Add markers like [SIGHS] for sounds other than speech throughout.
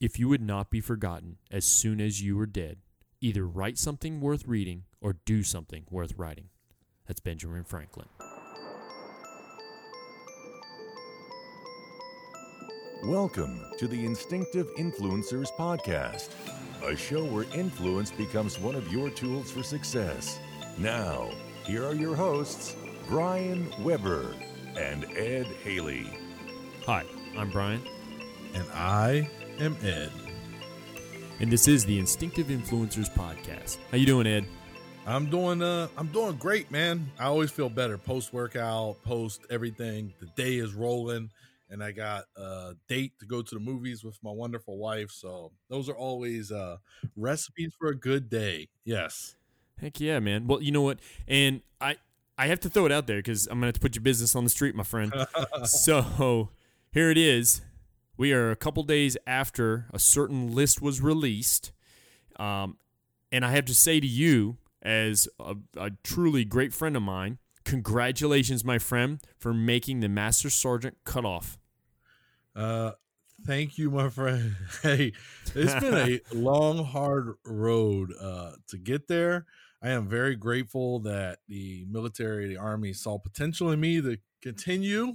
If you would not be forgotten as soon as you were dead, either write something worth reading or do something worth writing. That's Benjamin Franklin. Welcome to the Instinctive Influencers Podcast, a show where influence becomes one of your tools for success. Now, here are your hosts, Brian Weber and Ed Haley. Hi, I'm Brian, And I am Ed. and this is the Instinctive Influencers Podcast. How you doing, Ed? I'm doing uh I'm doing great, man. I always feel better post workout, post everything. The day is rolling and I got a date to go to the movies with my wonderful wife. So those are always uh recipes for a good day. Yes. Heck yeah, man. Well, you know what? And I I have to throw it out there because I'm gonna have to put your business on the street, my friend. [LAUGHS] so here it is. We are a couple days after a certain list was released, um, and I have to say to you, as a, a truly great friend of mine, congratulations, my friend, for making the Master Sergeant cutoff. Uh thank you, my friend. [LAUGHS] Hey, it's been a [LAUGHS] long, hard road uh to get there. I am very grateful that the military, the army saw potential in me to continue.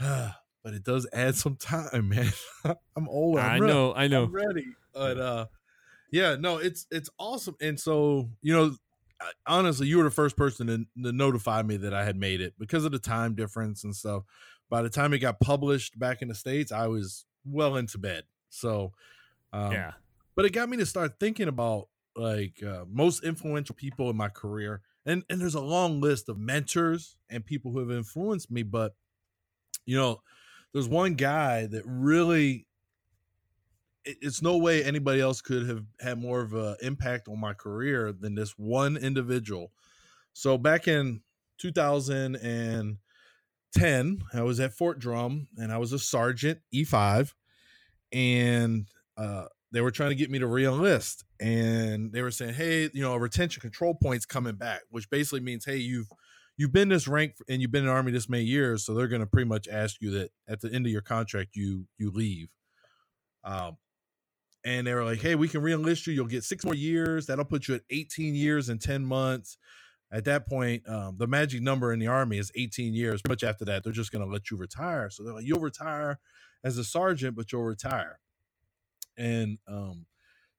[SIGHS] but it does add some time, [LAUGHS] man. I'm old. I'm I ready. know, I know. I'm ready. But uh yeah, no, it's it's awesome. And so, you know, honestly, you were the first person to, to notify me that I had made it because of the time difference and stuff. By the time it got published back in the states, I was well into bed. So, um, yeah, but it got me to start thinking about like uh, most influential people in my career, and and there's a long list of mentors and people who have influenced me. But you know, there's one guy that really. it- It's no way anybody else could have had more of an impact on my career than this one individual. So back in 2010, I was at Fort Drum and I was a sergeant E5, and uh, they were trying to get me to re-enlist and they were saying hey you know a retention control points coming back which basically means hey you've you've been this rank and you've been in the army this many years so they're going to pretty much ask you that at the end of your contract you you leave. Um and they were like hey we can re-enlist you. You'll get six more years. That'll put you at 18 years and 10 months. At that point um, the magic number in the army is 18 years. Much after that they're just going to let you retire. So they're like you'll retire as a sergeant but you'll retire. And um,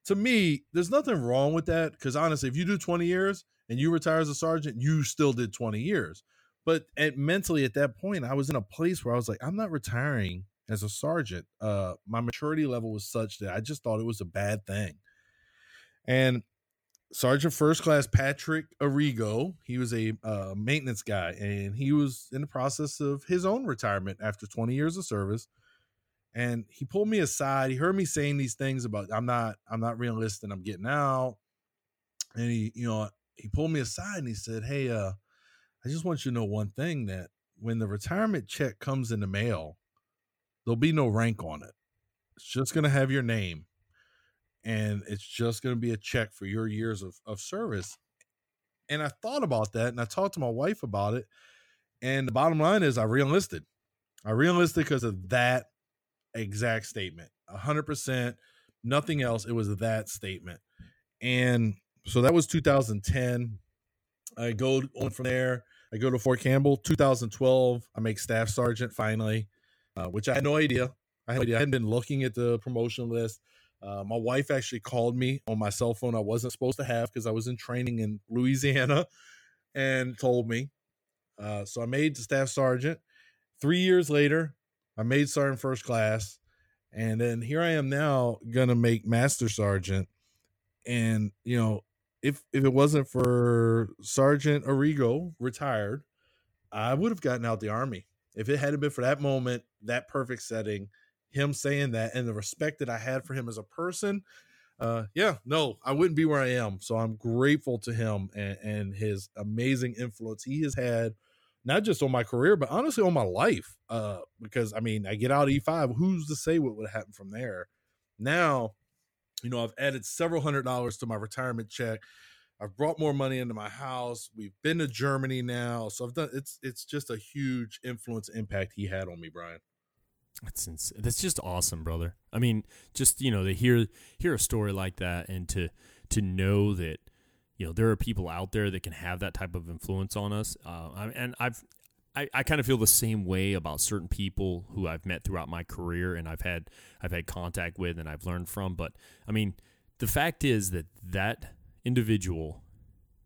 to me, there's nothing wrong with that because honestly, if you do 20 years and you retire as a sergeant, you still did 20 years. But at, mentally, at that point, I was in a place where I was like, I'm not retiring as a sergeant. Uh, my maturity level was such that I just thought it was a bad thing. And Sergeant First Class Patrick Arrigo, he was a uh, maintenance guy, and he was in the process of his own retirement after 20 years of service and he pulled me aside. He heard me saying these things about I'm not I'm not re-enlisting, I'm getting out. And he, you know, he pulled me aside and he said, Hey, uh, I just want you to know one thing that when the retirement check comes in the mail, there'll be no rank on it. It's just gonna have your name. And it's just gonna be a check for your years of, of service. And I thought about that and I talked to my wife about it. And the bottom line is I re-enlisted. I re-enlisted because of that exact statement. A hundred percent, nothing else. It was that statement. And so that was 2010. I go on from there. I go to Fort Campbell. 2012, I make staff sergeant finally, uh, which I had no idea. I had, no idea. I hadn't been looking at the promotion list. Uh, my wife actually called me on my cell phone. I wasn't supposed to have because I was in training in Louisiana, and told me. Uh, so I made staff sergeant. Three years later, I made sergeant first class, and then here I am now gonna make master sergeant. And you know, if if it wasn't for Sergeant Arrigo retired, I would have gotten out the army. If it hadn't been for that moment, that perfect setting, him saying that, and the respect that I had for him as a person, uh, yeah, no, I wouldn't be where I am. So I'm grateful to him and, and his amazing influence he has had not just on my career, but honestly on my life. Uh, because I mean, I get out E5, who's to say what would happen from there? Now, you know, I've added several hundred dollars to my retirement check. I've brought more money into my house. We've been to Germany now, so I've done. It's it's just a huge influence impact he had on me, Brian. That's ins- that's just awesome, brother. I mean, just you know, to hear hear a story like that, and to to know that you know there are people out there that can have that type of influence on us. Uh, and I've I, I kind of feel the same way about certain people who I've met throughout my career, and I've had I've had contact with, and I've learned from. But I mean, the fact is that that individual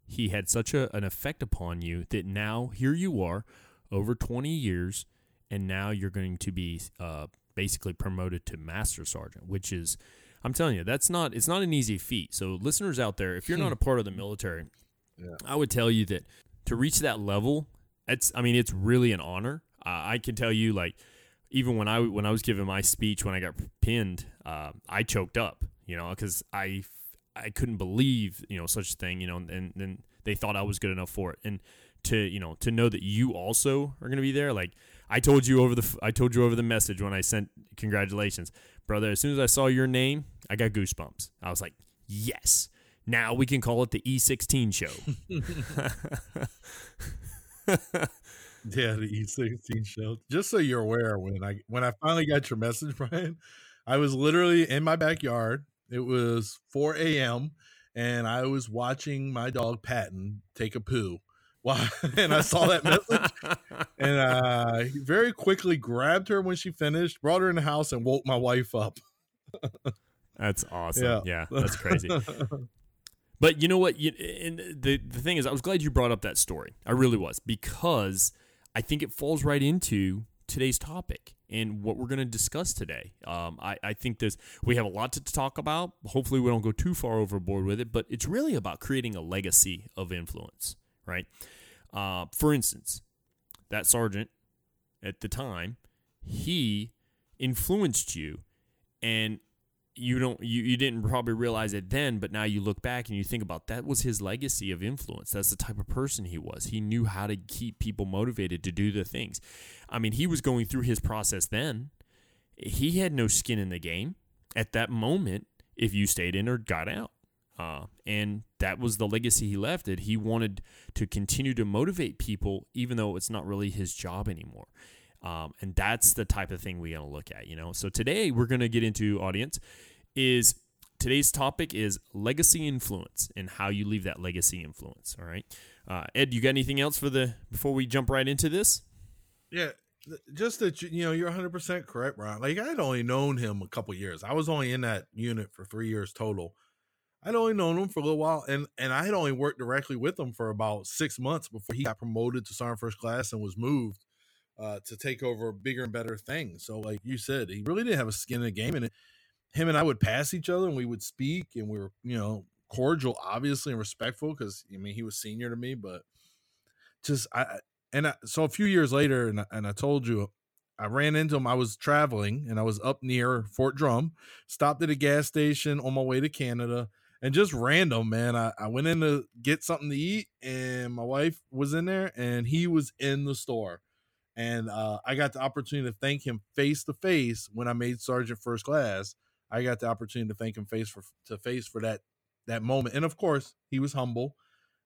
he had such a, an effect upon you that now here you are over 20 years and now you're going to be uh, basically promoted to master sergeant which is i'm telling you that's not it's not an easy feat so listeners out there if you're not a part of the military Yeah. i would tell you that to reach that level it's i mean it's really an honor. Uh, i can tell you like even when i when i was giving my speech when i got pinned uh, i choked up you know because i I couldn't believe you know such a thing you know and then they thought I was good enough for it. And to you know to know that you also are going to be there like I told you over the I told you over the message when I sent congratulations. Brother as soon as I saw your name I got goosebumps. I was like yes. Now we can call it the E16 show [LAUGHS] [LAUGHS] [LAUGHS] Yeah, the E16 show. Just so you're aware, when I when I finally got your message, [LAUGHS] Brian, I was literally in my backyard. It was 4 a.m. and I was watching my dog Patton take a poo. [LAUGHS] Wow. and I saw that message and uh, I very quickly grabbed her when she finished, brought her in the house, and woke my wife up. That's awesome. Yeah. Yeah, that's crazy. But you know what? You, and the the thing is, I was glad you brought up that story. I really was because I think it falls right into today's topic and what we're going to discuss today. Um, I, I think there's we have a lot to talk about. Hopefully, we don't go too far overboard with it. But it's really about creating a legacy of influence, right? Uh, for instance, that sergeant at the time, he influenced you, and you don't you, you didn't probably realize it then but now you look back and you think about that was his legacy of influence. That's the type of person he was. He knew how to keep people motivated to do the things. I mean he was going through his process then. He had no skin in the game at that moment if you stayed in or got out. Uh, and that was the legacy he left that he wanted to continue to motivate people even though it's not really his job anymore um, and that's the type of thing we're going to look at, you know. So today we're going to get into audience is today's topic is legacy influence and how you leave that legacy influence. All right, uh, Ed, you got anything else for the before we jump right into this? Yeah, just that you, know you're 100 percent correct, Brian. Like I'd only known him a couple years. I was only in that unit for three years total. I'd only known him for a little while, and and I had only worked directly with him for about six months before he got promoted to sergeant first class and was moved uh, to take over bigger and better things. So, like you said, he really didn't have a skin in the game, and it, him and I would pass each other, and we would speak, and we were you know cordial, obviously, and respectful because I mean he was senior to me, but just I and I, so a few years later, and I, and I told you, I ran into him. I was traveling and I was up near Fort Drum, stopped at a gas station on my way to Canada, and just random, man. I, I went in to get something to eat, and my wife was in there, and he was in the store. And uh, I got the opportunity to thank him face to face when I made Sergeant First Class. I got the opportunity to thank him face for to face for that that moment. And of course, he was humble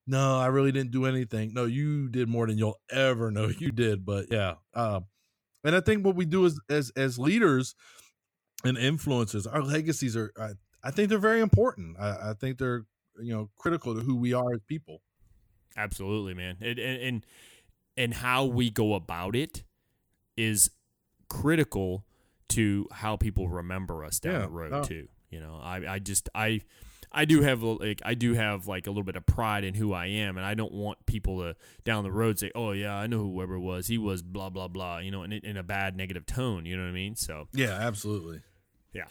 no, I really didn't do anything. No, you did more than you'll ever know [LAUGHS] you did. But yeah, um, and I think what we do as as as leaders and influencers, our legacies are. I, I think they're very important. I, I think they're you know critical to who we are as people. Absolutely, man. And, and and and how we go about it is critical to how people remember us down Yeah, the road too. You know, I I just I I do have like I do have like a little bit of pride in who I am, and I don't want people to down the road say, "Oh yeah, I know who Weber was. He was blah blah blah," you know, in in a bad negative tone. You know what I mean? So Yeah, absolutely. yeah.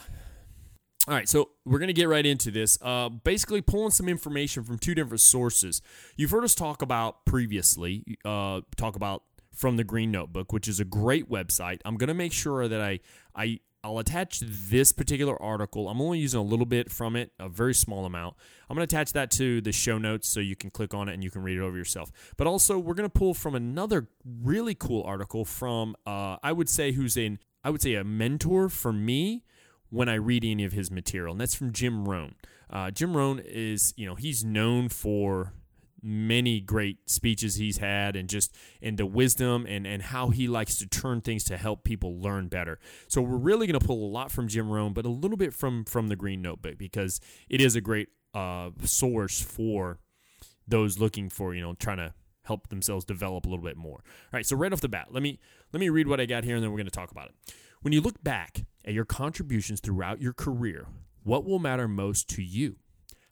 All right, so we're going to get right into this. Uh, basically, pulling some information from two different sources. You've heard us talk about previously, uh, talk about from the Green Notebook, which is a great website. I'm going to make sure that I, I, I'll attach this particular article. I'm only using a little bit from it, a very small amount. I'm going to attach that to the show notes so you can click on it and you can read it over yourself. But also, we're going to pull from another really cool article from, uh, I would say, who's in, I would say, a mentor for me when I read any of his material, and that's from Jim Rohn. Uh, Jim Rohn is, you know, he's known for many great speeches he's had and just and the wisdom and and how he likes to turn things to help people learn better. So we're really going to pull a lot from Jim Rohn, but a little bit from from the Green Notebook because it is a great uh, source for those looking for you know trying to help themselves develop a little bit more. All right, so right off the bat, let me let me read what I got here and then we're going to talk about it. When you look back at your contributions throughout your career, what will matter most to you?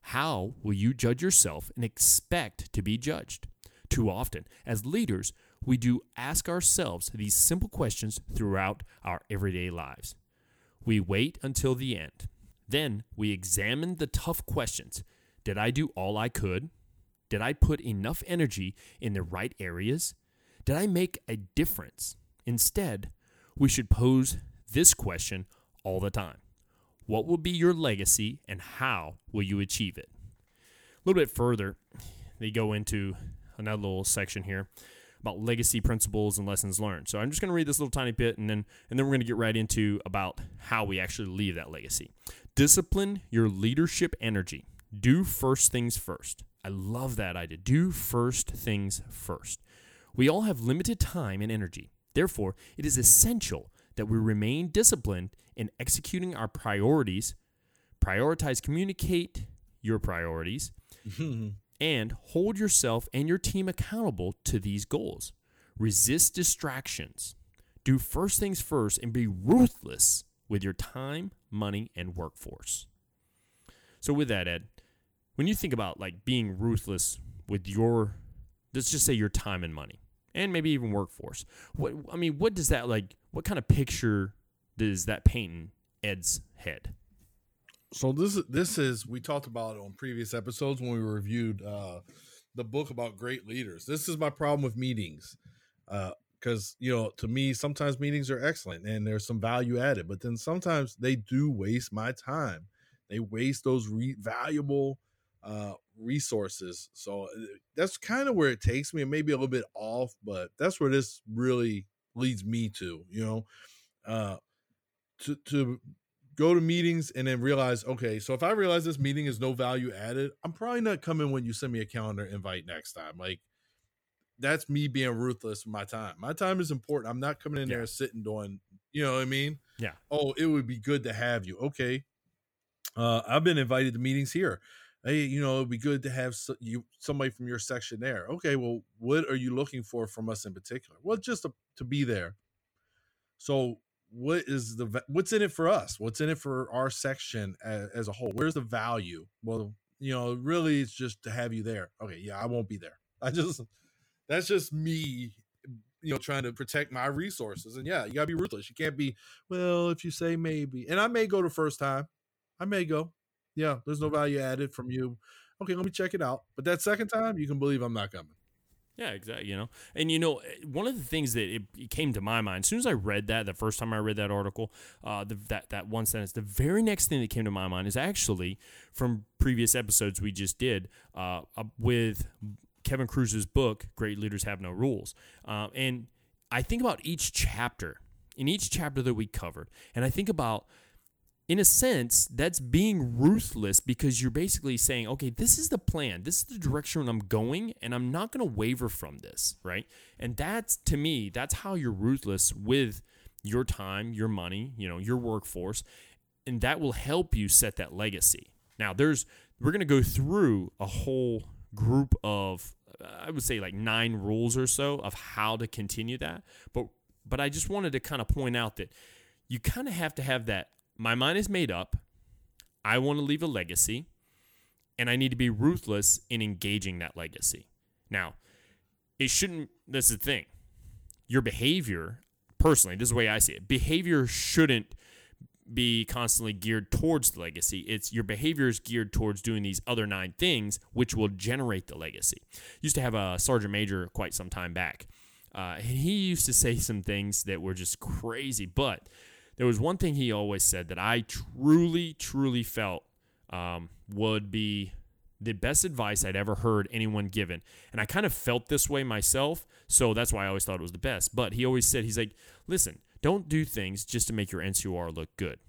How will you judge yourself and expect to be judged? Too often, as leaders, we do ask ourselves these simple questions throughout our everyday lives. We wait until the end. Then we examine the tough questions. Did I do all I could? Did I put enough energy in the right areas? Did I make a difference? Instead, we should pose this question all the time what will be your legacy and how will you achieve it? A little bit further, they go into another little section here about legacy principles and lessons learned. So I'm just going to read this little tiny bit and then and then we're going to get right into about how we actually leave that legacy. Discipline your leadership energy. Do first things first. I love that idea. Do first things first. We all have limited time and energy. Therefore, it is essential that we remain disciplined in executing our priorities, prioritize, communicate your priorities, mm-hmm. and hold yourself and your team accountable to these goals. Resist distractions. Do first things first and be ruthless with your time, money, and workforce. So, with that, Ed, when you think about like being ruthless with your, let's just say your time and money, and maybe even workforce, what I mean, what does that like? What kind of picture does that paint in Ed's head? So this is this is we talked about it on previous episodes when we reviewed uh, the book about great leaders. This is my problem with meetings, because uh, you know to me sometimes meetings are excellent and there's some value added, but then sometimes they do waste my time. They waste those re- valuable uh, resources. So uh, that's kind of where it takes me. It may be a little bit off, but that's where this really leads me to. You know, uh, to to go to meetings and then realize, okay, so if I realize this meeting is no value added, I'm probably not coming when you send me a calendar invite next time. Like that's me being ruthless with my time. My time is important. I'm not coming in yeah. there sitting doing, you know what I mean? Yeah. Oh, it would be good to have you. Okay. Uh, I've been invited to meetings here. Hey, you know, it'd be good to have so, you somebody from your section there. Okay, well, what are you looking for from us in particular? Well, just to, to be there. So what is the what's in it for us? What's in it for our section as, as, a whole? Where's the value? Well you know really it's just to have you there. Okay yeah i won't be there. [LAUGHS] I just that's just me you know trying to protect my resources. And yeah you gotta be ruthless. You can't be well if you say maybe and i may go the first time. I may go yeah there's no value added from you. Okay let me check it out but that second time you can believe i'm not coming. Yeah, exactly. You know, and you know, eh, one of the things that it, it, came to my mind as soon as I read that, the first time I read that article, uh, the, that that one sentence, the very next thing that came to my mind is actually from previous episodes we just did uh, with Kevin Kruse's book, "Great Leaders Have No Rules," uh, and I think about each chapter in each chapter that we covered, and I think about in a sense, that's being ruthless because you're basically saying, okay, this is the plan, this is the direction I'm going, and I'm not going to waver from this, right? And that's to me, that's how you're ruthless with your time, your money, you know, your workforce, and that will help you set that legacy. Now, there's we're going to go through a whole group of I would say like nine rules or so of how to continue that, but but I just wanted to kind of point out that you kind of have to have that my mind is made up. I want to leave a legacy, and I need to be ruthless in engaging that legacy. Now, it shouldn't, that's the thing. Your behavior, personally, this is the way I see it, behavior shouldn't be constantly geared towards the legacy. It's your behavior is geared towards doing these other nine things, which will generate the legacy. Used to have a sergeant major quite some time back. Uh, he used to say some things that were just crazy, but there was one thing he always said that I truly, truly felt um, would be the best advice I'd ever heard anyone given. And I kind of felt this way myself. So that's why I always thought it was the best. But he always said, he's like, listen, don't do things just to make your NCOR look good.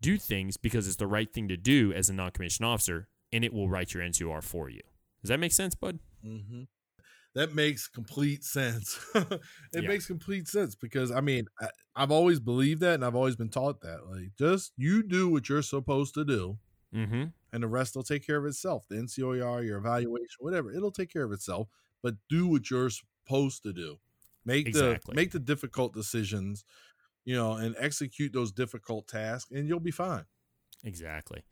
Do things because it's the right thing to do as a non commissioned officer, and it will write your NCOR for you. Does that make sense, bud? Mm-hmm. That makes complete sense. [LAUGHS] it Yeah. makes complete sense because I mean I, I've always believed that, and I've always been taught that. Like, just you do what you're supposed to do, Mm-hmm. and the rest will take care of itself. The NCOER, your evaluation, whatever, it'll take care of itself. But do what you're supposed to do. Make Exactly. the make the difficult decisions, you know, and execute those difficult tasks, and you'll be fine. Exactly.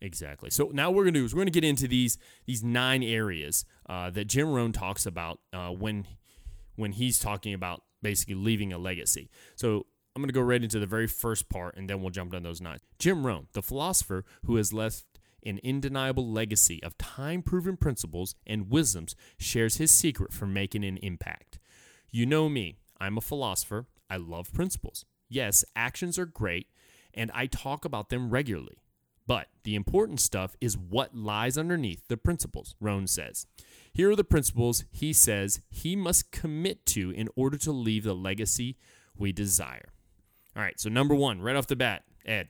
Exactly. So now we're gonna do is we're gonna get into these these nine areas uh, that Jim Rohn talks about uh, when when he's talking about basically leaving a legacy. So I'm gonna go right into the very first part, and then we'll jump on those nine. Jim Rohn, the philosopher who has left an undeniable legacy of time-proven principles and wisdoms, shares his secret for making an impact. You know me. I'm a philosopher. I love principles. Yes, actions are great, and I talk about them regularly. But the important stuff is what lies underneath the principles, Rohn says. Here are the principles he says he must commit to in order to leave the legacy we desire. All right, so number one, right off the bat, Ed,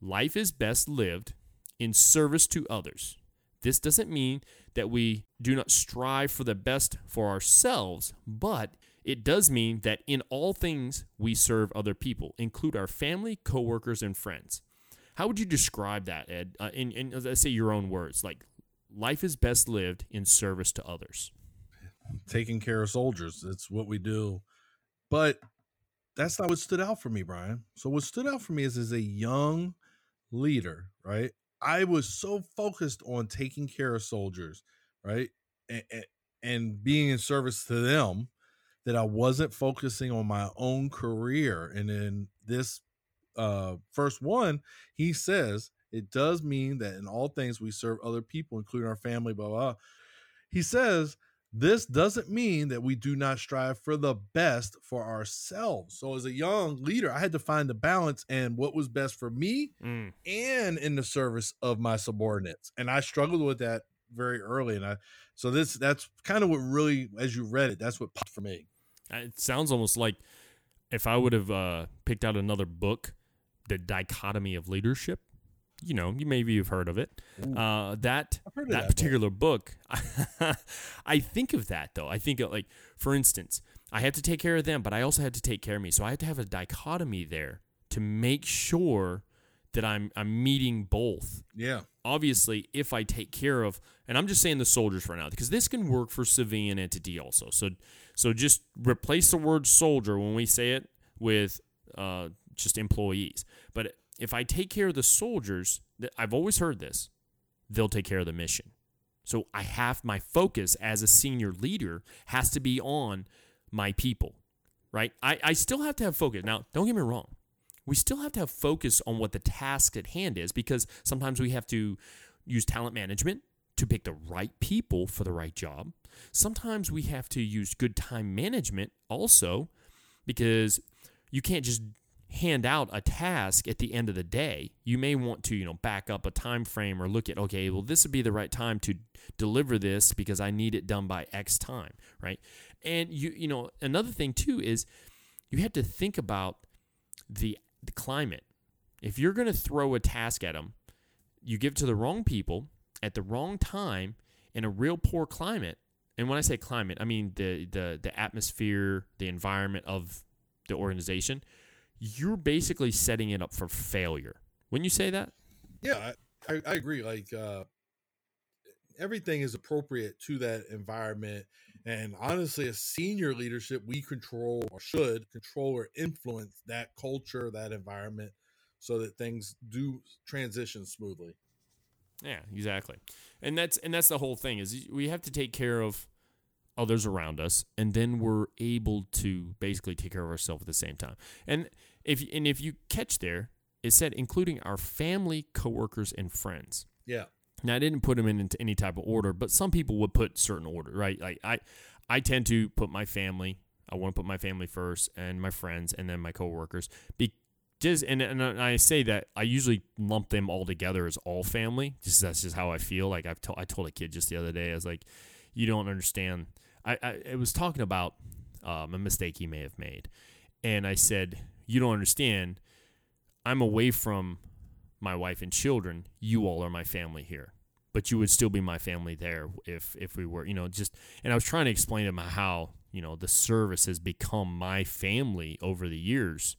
life is best lived in service to others. This doesn't mean that we do not strive for the best for ourselves, but it does mean that in all things we serve other people, include our family, coworkers, and friends. How would you describe that, Ed? Uh, in, in let's say your own words, like life is best lived in service to others. taking care of soldiers. It's what we do. But that's not what stood out for me, Brian. So what stood out for me is as a young leader, right? I was so focused on taking care of soldiers, right? And, and being in service to them that I wasn't focusing on my own career. And in this uh first one, he says it does mean that in all things we serve other people, including our family, blah blah. He says this doesn't mean that we do not strive for the best for ourselves. So, as a young leader, I had to find the balance and what was best for me Mm, and in the service of my subordinates. And I struggled with that very early. And I, so this, that's kind of what really, as you read it, that's what popped for me. It sounds almost like if I would have uh, picked out another book, The Dichotomy of Leadership. You know, you maybe you've heard of it. Uh, that I've heard of that, that book. particular book, [LAUGHS] I think of that though. I think of, like, for instance, I had to take care of them, but I also had to take care of me. So I had to have a dichotomy there to make sure that I'm I'm meeting both. Yeah. Obviously, if I take care of, and I'm just saying the soldiers for now, because this can work for civilian entity also. So so just replace the word soldier when we say it with uh, just employees. But if I take care of the soldiers, I've always heard this, they'll take care of the mission. So I have my focus as a senior leader has to be on my people, right? I, I still have to have focus. Now, don't get me wrong. We still have to have focus on what the task at hand is because sometimes we have to use talent management to pick the right people for the right job. Sometimes we have to use good time management also because you can't just hand out a task at the end of the day you may want to you know back up a time frame or look at okay well this would be the right time to deliver this because i need it done by x time right? And you you know another thing too is you have to think about the the climate. If you're going to throw a task at them you give it to the wrong people at the wrong time in a real poor climate. And when i say climate i mean the the the atmosphere the environment of the organization you're basically setting it up for failure when you say that Yeah, I, I, I agree. Like uh, everything is appropriate to that environment, and honestly, as senior leadership, we control or should control or influence that culture, that environment, so that things do transition smoothly. Yeah, exactly. And that's and that's the whole thing is we have to take care of others around us and then we're able to basically take care of ourselves at the same time. And if and if you catch there, it said including our family, coworkers and friends. Yeah, Now I didn't put them in into any type of order, but some people would put certain order, right? Like I I tend to put my family, I want to put my family first and my friends and then my coworkers. Be, just and, and I say that I usually lump them all together as all family. Just that's just how I feel. Like I've told I told a kid just the other day, I was like, you don't understand. I I it was talking about um, a mistake he may have made, and I said, you don't understand. I'm away from my wife and children. You all are my family here. but you would still be my family there if if we were, you know, just. And I was trying to explain to him how you know the service has become my family over the years.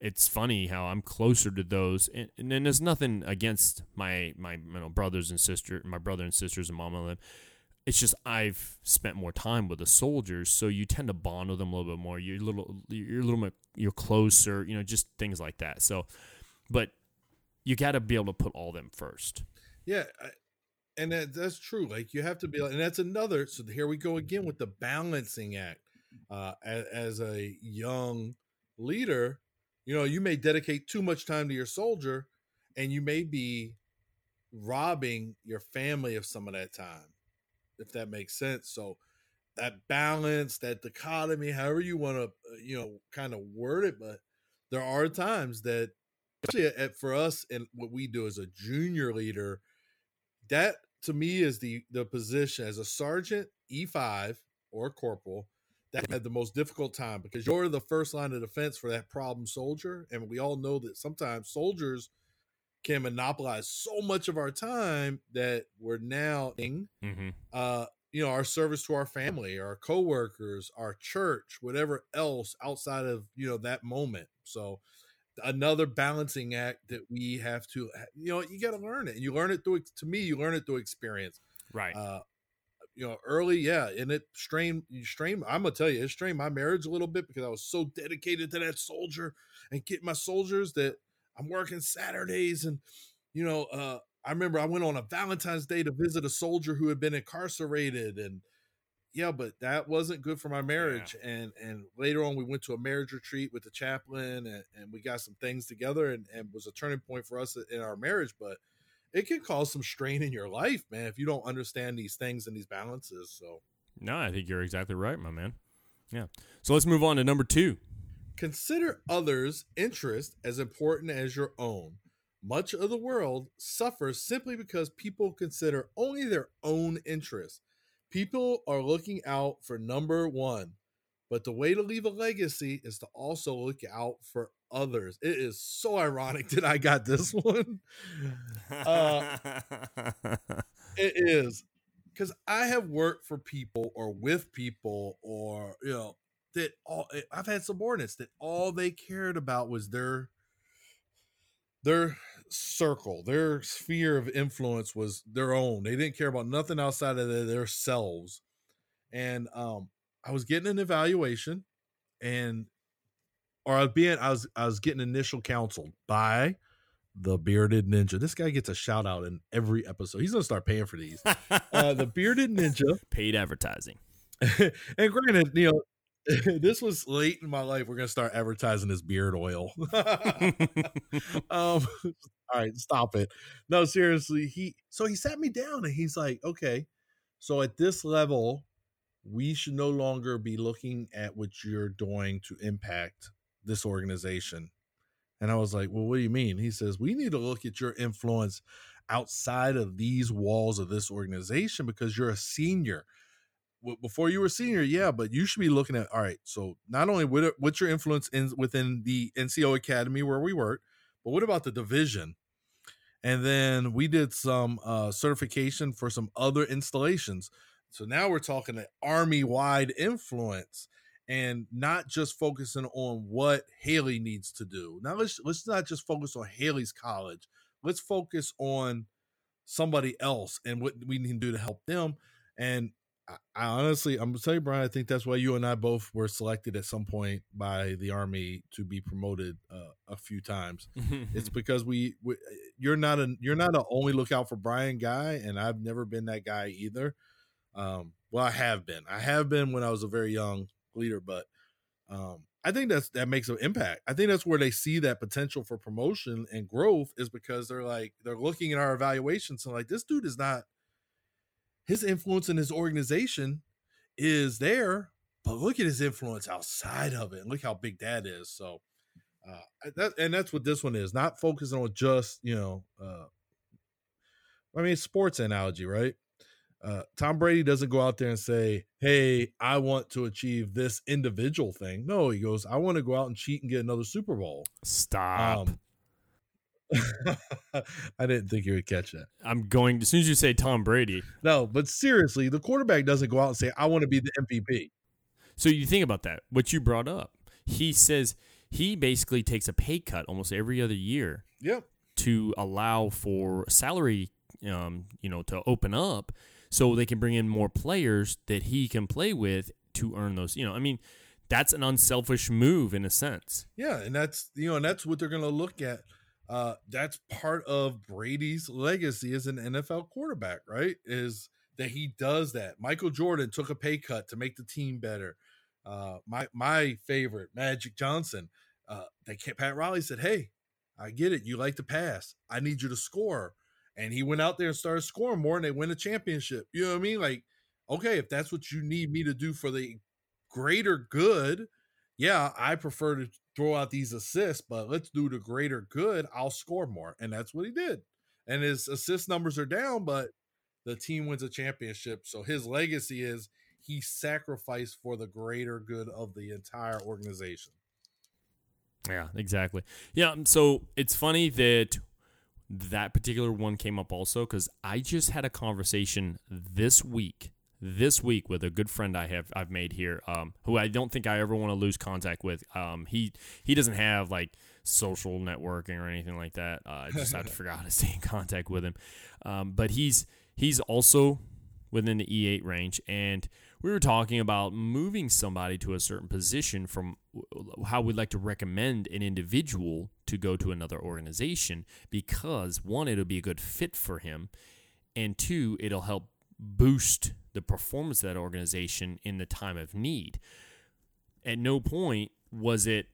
It's funny how I'm closer to those, and, and then there's nothing against my my you know brothers and sisters, my brother and sisters and mom and them it's just I've spent more time with the soldiers, so you tend to bond with them a little bit more. You're a little, you're a little bit, you're closer, you know, just things like that. So, but you got to be able to put all them first. Yeah, I, and that, that's true. Like you have to be, and that's another. So here we go again with the balancing act. Uh, as, as a young leader, you know, you may dedicate too much time to your soldier, and you may be robbing your family of some of that time if that makes sense. So that balance, that dichotomy, however you want to, uh, you know, kind of word it, but there are times that, especially at, for us and what we do as a junior leader, that to me is the the position as a sergeant E5 or corporal that had the most difficult time because you're the first line of defense for that problem soldier, and we all know that sometimes soldiers can monopolize so much of our time that we're now mm-hmm. uh you know our service to our family our coworkers our church whatever else outside of you know that moment. So another balancing act that we have to you know you got to learn it and you learn it through to me you learn it through experience. Right. Uh you know early yeah and it strained you strained i'm gonna tell you it strained my marriage a little bit because i was so dedicated to that soldier and get my soldiers that I'm working Saturdays and you know, uh, I remember I went on a Valentine's Day to visit a soldier who had been incarcerated and yeah, but that wasn't good for my marriage. Yeah. And and later on we went to a marriage retreat with the chaplain and, and we got some things together and, and was a turning point for us in our marriage. But it can cause some strain in your life, man, if you don't understand these things and these balances. So No, I think you're exactly right, my man. Yeah. So let's move on to number two. Consider others' interest as important as your own. Much of the world suffers simply because people consider only their own interests. People are looking out for number one, but the way to leave a legacy is to also look out for others. It is so ironic [LAUGHS] that I got this one. Uh, [LAUGHS] it is because I have worked for people or with people or, you know, that all eh, I've had subordinates that all they cared about was their their circle, their sphere of influence was their own. They didn't care about nothing outside of their, their selves. And um, I was getting an evaluation, and or I was being I was I was getting initial counsel by the bearded ninja. This guy gets a shout out in every episode. He's gonna start paying for these. [LAUGHS] uh, the bearded ninja, paid advertising. [LAUGHS] and granted, you know, [LAUGHS] this was late in my life. We're gonna start advertising this beard oil. [LAUGHS] um, [LAUGHS] all right, stop it. No, seriously. He so he sat me down and he's like, okay, so at this level, we should no longer be looking at what you're doing to impact this organization. And I was like, well, what do you mean? He says, we need to look at your influence outside of these walls of this organization because you're a senior before you were senior, yeah, but you should be looking at all right. So not only what, what's your influence in within the NCO Academy where we work, but what about the division? And then we did some uh, certification for some other installations. So now we're talking an army wide influence and not just focusing on what Haley needs to do. Now let's let's not just focus on Haley's college. Let's focus on somebody else and what we need to do to help them. And I, honestly, I'm gonna tell you, Brian. I think that's why you and I both were selected at some point by the army to be promoted uh, a few times. it's [LAUGHS] because we, we, you're not a, you're not a only lookout for Brian guy, and I've never been that guy either. Um, well, I have been. I have been when I was a very young leader, but um, I think that's that makes an impact. I think that's where they see that potential for promotion and growth is because they're like they're looking at our evaluations and like this dude is not his influence in his organization is there, but look at his influence outside of it and look how big that is. So, uh, that, and that's what this one is not focusing on just, you know, uh, I mean, sports analogy, right? Uh, Tom Brady doesn't go out there and say, Hey, I want to achieve this individual thing. No, he goes, I want to go out and cheat and get another Super Bowl. Stop. Um, [LAUGHS] I didn't think you would catch that. I'm going as soon as you say Tom Brady. No, but seriously, the quarterback doesn't go out and say, I want to be the MVP. So you think about that, what you brought up. He says he basically takes a pay cut almost every other year Yep. to allow for salary, um, you know, to open up so they can bring in more players that he can play with to earn those. You know, I mean, that's an unselfish move in a sense. Yeah, and that's you know, and that's what they're gonna look at. Uh that's part of Brady's legacy as an NFL quarterback, right? Is that he does that. Michael Jordan took a pay cut to make the team better. Uh my my favorite, Magic Johnson. Uh they Pat Riley said, Hey, I get it. You like to pass. I need you to score. And he went out there and started scoring more and they win a championship. You know what I mean? Like, okay, if that's what you need me to do for the greater good, yeah, I prefer to throw out these assists, but let's do the greater good. I'll score more. And that's what he did. And his assist numbers are down, but the team wins a championship. So his legacy is he sacrificed for the greater good of the entire organization. Yeah, exactly. Yeah, um, so it's funny that that particular one came up also because I just had a conversation this week, this week with a good friend I have I've made here, um, who I don't think I ever want to lose contact with. Um, he he doesn't have like social networking or anything like that. Uh, I just have to [LAUGHS] figure out how to stay in contact with him. Um, but he's he's also within the E8 range, and we were talking about moving somebody to a certain position from how we'd like to recommend an individual to go to another organization because one, it'll be a good fit for him, and two, it'll help boost the performance of that organization in the time of need. At no point was it,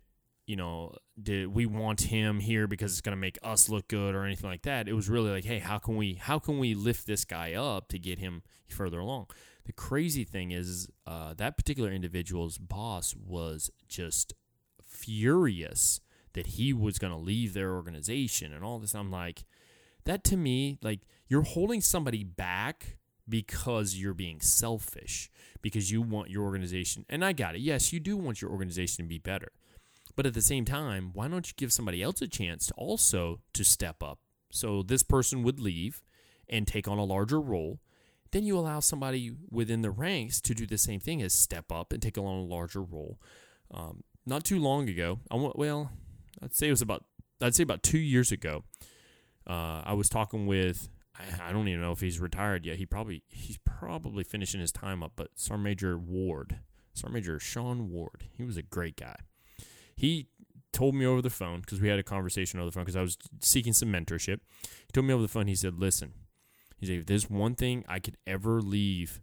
you know, did we want him here because it's going to make us look good or anything like that. It was really like, hey, how can we how can we lift this guy up to get him further along? The crazy thing is, uh, that particular individual's boss was just furious that he was going to leave their organization and all this. I'm like, that to me, like, you're holding somebody back because you're being selfish, because you want your organization. And I got it. Yes, you do want your organization to be better. But at the same time, why don't you give somebody else a chance to also to step up? So this person would leave and take on a larger role then you allow somebody within the ranks to do the same thing as step up and take on a larger role. Um, not too long ago, I want, well, I'd say it was about I'd say about two years ago. Uh, I was talking with I, I, don't even know if he's retired yet. He probably he's probably finishing his time up, but Sergeant Major Ward, Sergeant Major Sean Ward, he was a great guy. He told me over the phone because we had a conversation over the phone because I was seeking some mentorship. He told me over the phone. He said, "Listen, He's like, if there's one thing I could ever leave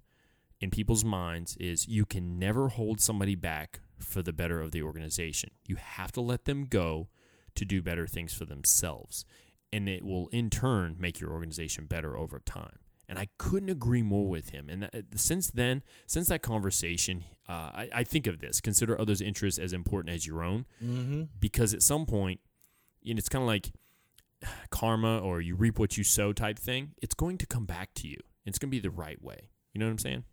in people's minds is you can never hold somebody back for the better of the organization. You have to let them go to do better things for themselves. And it will in turn make your organization better over time. And I couldn't agree more with him. And that, since then, since that conversation, uh, I, I, think of this consider others' interests as important as your own. Mm-hmm. Because at some point, you know, it's kind of like [SIGHS] karma or you reap what you sow type thing, it's going to come back to you. It's going to be the right way. You know what I'm saying?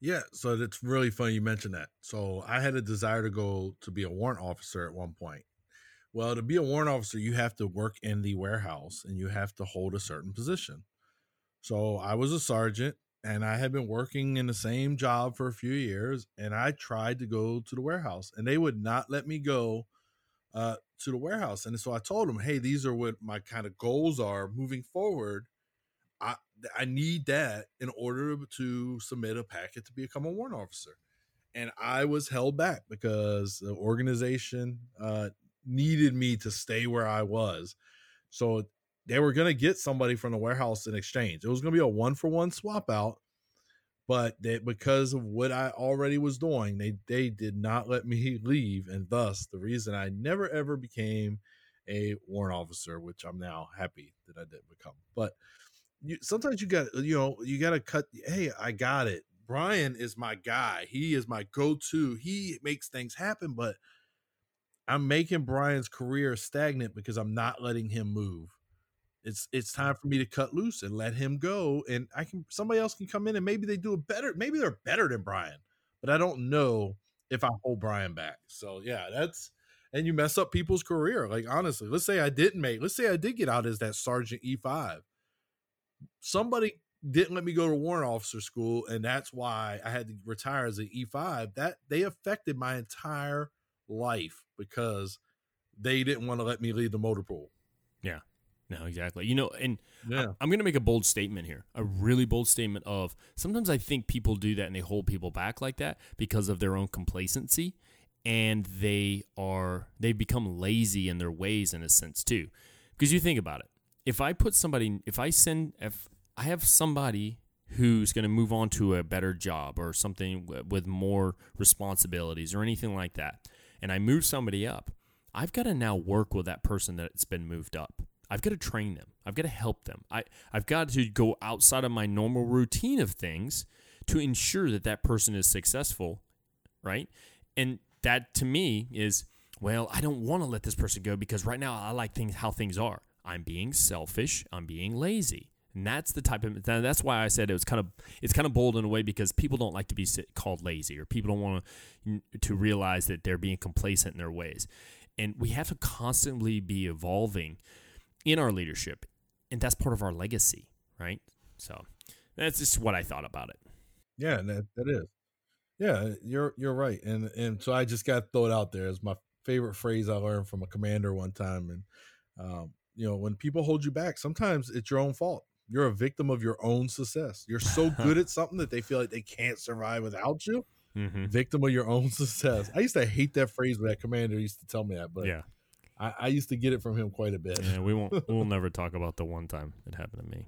Yeah, so it's really funny you mentioned that. So I had a desire to go to be a warrant officer at one point. Well, to be a warrant officer, you have to work in the warehouse and you have to hold a certain position. So I was a sergeant and I had been working in the same job for a few years and I tried to go to the warehouse and they would not let me go uh, to the warehouse. And so I told them, hey, these are what my kind of goals are moving forward. I I need that in order to submit a packet to become a warrant officer. And I was held back because the organization uh, needed me to stay where I was. So they were going to get somebody from the warehouse in exchange. It was going to be a one for one swap out but they, because of what I already was doing, they they did not let me [LAUGHS] leave, and thus the reason I never ever became a warrant officer, which I'm now happy that I didn't become. But you, sometimes you got you know you got to cut. Hey, I got it. Brian is my guy. He is my go-to. He makes things happen, but I'm making Brian's career stagnant because I'm not letting him move it's it's time for me to cut loose and let him go and i can somebody else can come in and maybe they do a better maybe they're better than brian but i don't know if i hold brian back so yeah that's and you mess up people's career. Like honestly, let's say I didn't make, let's say I did get out as that sergeant E5. Somebody didn't let me go to warrant officer school, and that's why I had to retire as an E5. That they affected my entire life because they didn't want to let me lead the motor pool. Yeah. No, exactly. You know, and Yeah. I, am going to make a bold statement here, a really bold statement of sometimes I think people do that and they hold people back like that because of their own complacency and they are they become lazy in their ways in a sense too. Because you think about it. If I put somebody if I send if I have somebody who's going to move on to a better job or something with more responsibilities or anything like that and I move somebody up, I've got to now work with that person that's been moved up. I've got to train them. I've got to help them. I, I've got to go outside of my normal routine of things to ensure that that person is successful, right? And that to me is, well, I don't want to let this person go because right now I like things how things are. I'm being selfish. I'm being lazy. And that's the type of that's why I said it was kind of it's kind of bold in a way because people don't like to be called lazy or people don't want to to realize that they're being complacent in their ways. And we have to constantly be evolving in our leadership. And that's part of our legacy, right? So that's just what I thought about it. Yeah, that, that is. Yeah, you're you're right. And and so I just got to throw it out there as my favorite phrase I learned from a commander one time. And um, you know, when people hold you back, sometimes it's your own fault. You're a victim of your own success. You're so [LAUGHS] good at something that they feel like they can't survive without you. Mm-hmm. Victim of your own [LAUGHS] success. I used to hate that phrase when that commander used to tell me that, but Yeah. I, I used to get it from him quite a bit. Yeah, we won't [LAUGHS] we'll never talk about the one time it happened to me.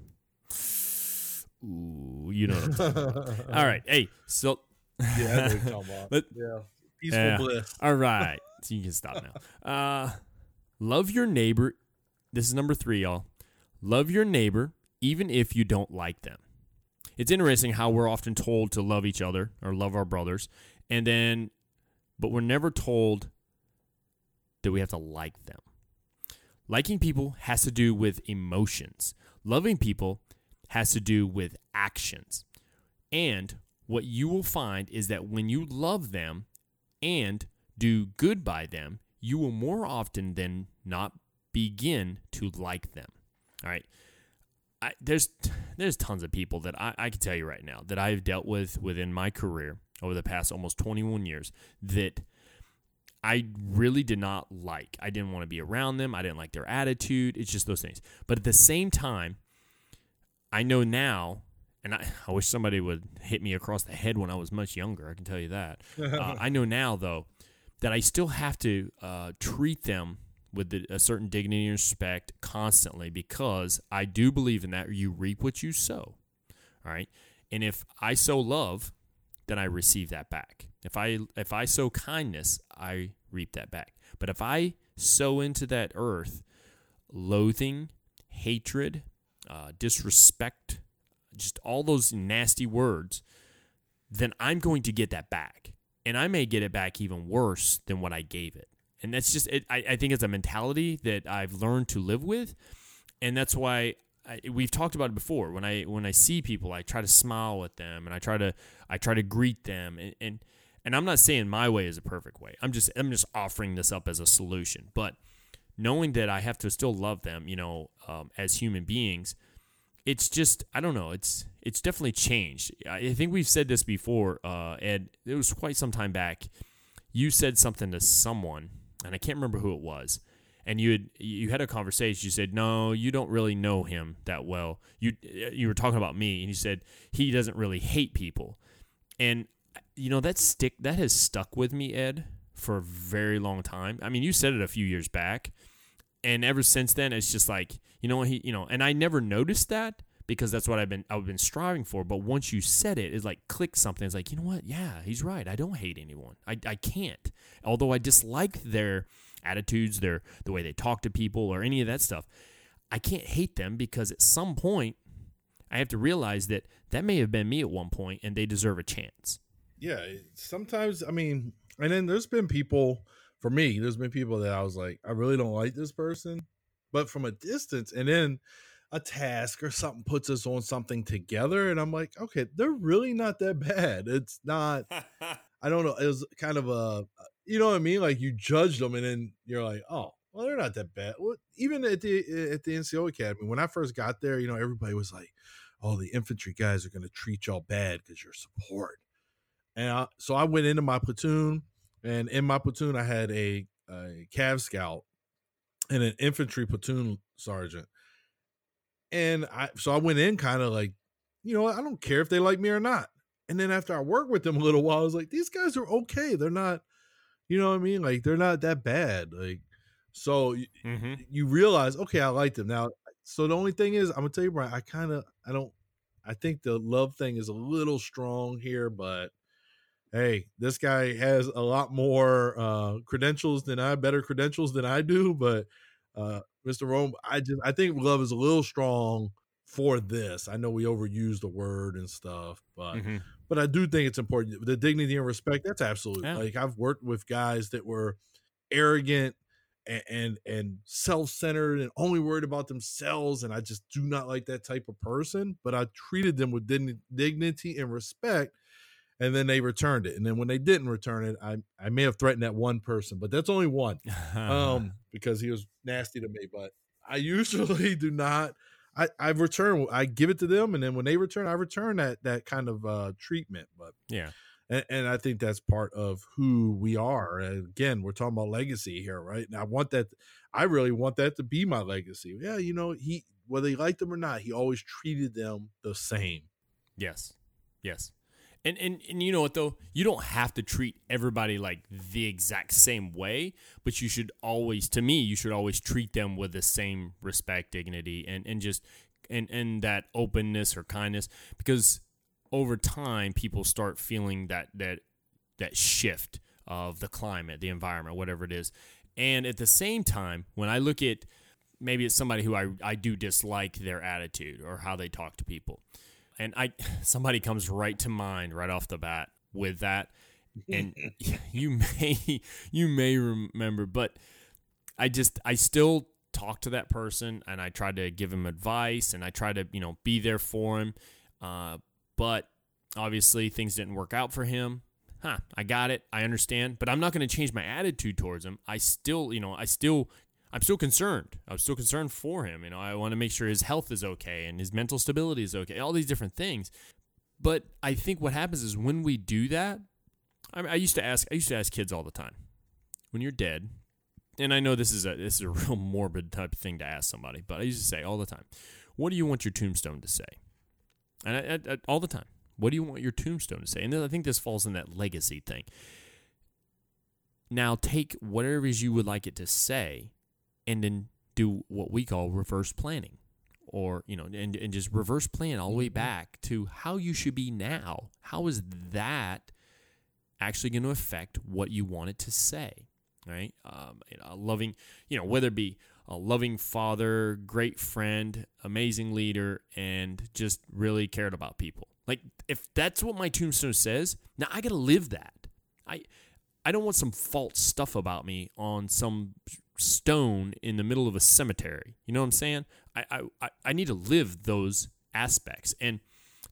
Ooh, you know what I'm talking about. All right. Hey, so Yeah, I know what you're talking about. Let- yeah. Peaceful bliss. All right. So you can stop now. Uh, love your neighbor. This is number three, y'all. Love your neighbor even if you don't like them. It's interesting how we're often told to love each other or love our brothers, and then, but we're never told that we have to like them. Liking people has to do with emotions. Loving people has to do with actions. And what you will find is that when you love them and do good by them, you will more often than not begin to like them. All right. I, there's there's tons of people that I, I can tell you right now that I've dealt with within my career over the past almost 21 years that I really did not like. I didn't want to be around them. I didn't like their attitude. It's just those things. But at the same time, I know now, and I, I wish somebody would hit me across the head when I was much younger. I can tell you that. [LAUGHS] Uh, I know now, though, that I still have to uh, treat them with the, a certain dignity and respect constantly because I do believe in that. You reap what you sow. All right. And if I sow love, then I receive that back. If I if I sow kindness, I reap that back. But if I sow into that earth loathing, hatred, uh, disrespect, just all those nasty words, then I'm going to get that back. And I may get it back even worse than what I gave it. And that's just, it, I, I think it's a mentality that I've learned to live with. And that's why I, we've talked about it before. When I when I see people, I try to smile at them and I try to I try to greet them. And, and and I'm not saying my way is a perfect way. I'm just I'm just offering this up as a solution. But knowing that I have to still love them, you know, um, as human beings, it's just I don't know. It's it's definitely changed. I think we've said this before, uh, Ed. It was quite some time back. You said something to someone, and I can't remember who it was. And you had you had a conversation. You said, "No, you don't really know him that well." You you were talking about me, and you said he doesn't really hate people. And you know that stick that has stuck with me, Ed, for a very long time. I mean, you said it a few years back, and ever since then, it's just like you know he you know, and I never noticed that because that's what I've been I've been striving for. But once you said it, it's like click something. It's like you know what? Yeah, he's right. I don't hate anyone. I I can't. Although I dislike their attitudes, their the way they talk to people, or any of that stuff, I can't hate them because at some point I have to realize that that may have been me at one point, and they deserve a chance. yeah sometimes i mean and then there's been people for me there's been people that i was like i really don't like this person but from a distance and then a task or something puts us on something together and i'm like okay they're really not that [LAUGHS] bad it's not [LAUGHS] i don't know it was kind of a uh, you know what I mean? Like you judge them, and then you're like, oh, well, they're not that bad. Well, even at the eh, at the NCO Academy, when I first got there, you know, everybody was like, oh, the infantry guys are going to treat y'all bad because you're support. And I, so I went into my platoon, and in my platoon, I had a, a Cav scout and an infantry platoon sergeant. And I, so I went in kind of like, you know, I don't care if they like me or not. And then after I worked with them a little while, I was like, these guys are okay. They're not, you know what I mean? Like they're not that bad. Like, so mm-hmm. you realize, okay, I like them now. So the only thing is, I'm gonna tell you, Brian, I kind of, I don't, I think the love thing is a little strong here, but hey, this guy has a lot more uh, credentials than I, better credentials than I do. But uh, Mr. Rome, I just, I think love is a little strong for this. I know we overuse the word and stuff, but mm-hmm. but I do think it's important. The dignity and respect, that's absolute. Yeah. Like I've worked with guys that were arrogant and and, and self-centered and only worried about themselves and I just do not like that type of person, but I treated them with dignity and respect and then they returned it. And then when they didn't return it, I I may have threatened that one person, but that's only one. [LAUGHS] um because he was nasty to me, but I usually [LAUGHS] do not I, I return I give it to them and then when they return I return that that kind of uh treatment but yeah and, and I think that's part of who we are and again we're talking about legacy here right and I want that I really want that to be my legacy yeah you know he whether he liked them or not he always treated them the same yes yes and, and and you know what though? You don't have to treat everybody like the exact same way, but you should always to me, you should always treat them with the same respect, dignity, and, and just and, and that openness or kindness. Because over time people start feeling that that that shift of the climate, the environment, whatever it is. And at the same time, when I look at maybe it's somebody who I, I do dislike their attitude or how they talk to people and I [LAUGHS] somebody comes right to mind right off the bat with that, and [LAUGHS] [LAUGHS] you may you may remember, but I just I still talk to that person and I try to give him advice and I try to you know be there for him, uh, but obviously things didn't work out for him. Huh, I got it. I understand, but I'm not going to change my attitude towards him. I still, you know, I still I'm still concerned. I'm still concerned for him. You know, I want to make sure his health is okay and his mental stability is okay. All these different things. But I think what happens is when we do that, I, I used to ask. I used to ask kids all the time, when you're dead, and I know this is a this is a [LAUGHS] real morbid type of thing to ask somebody, but I used to say all the time, "What do you want your tombstone to say?" And I, I, all the time, "What do you want your tombstone to say?" And then I think this falls in that legacy thing. Now take whatever it is you would like it to say and then do what we call reverse planning or you know and, and just reverse plan all the way mm-hmm. back to how you should be now. How is that actually going to affect what you want it to say right? Um, you know, loving you know whether it be a loving father great friend amazing leader and just really cared about people. Like if that's what my tombstone says now i gotta live that. I i don't want some false stuff about me on some stone in the middle of a cemetery. You know what I'm saying? I, I, I need to live those aspects. And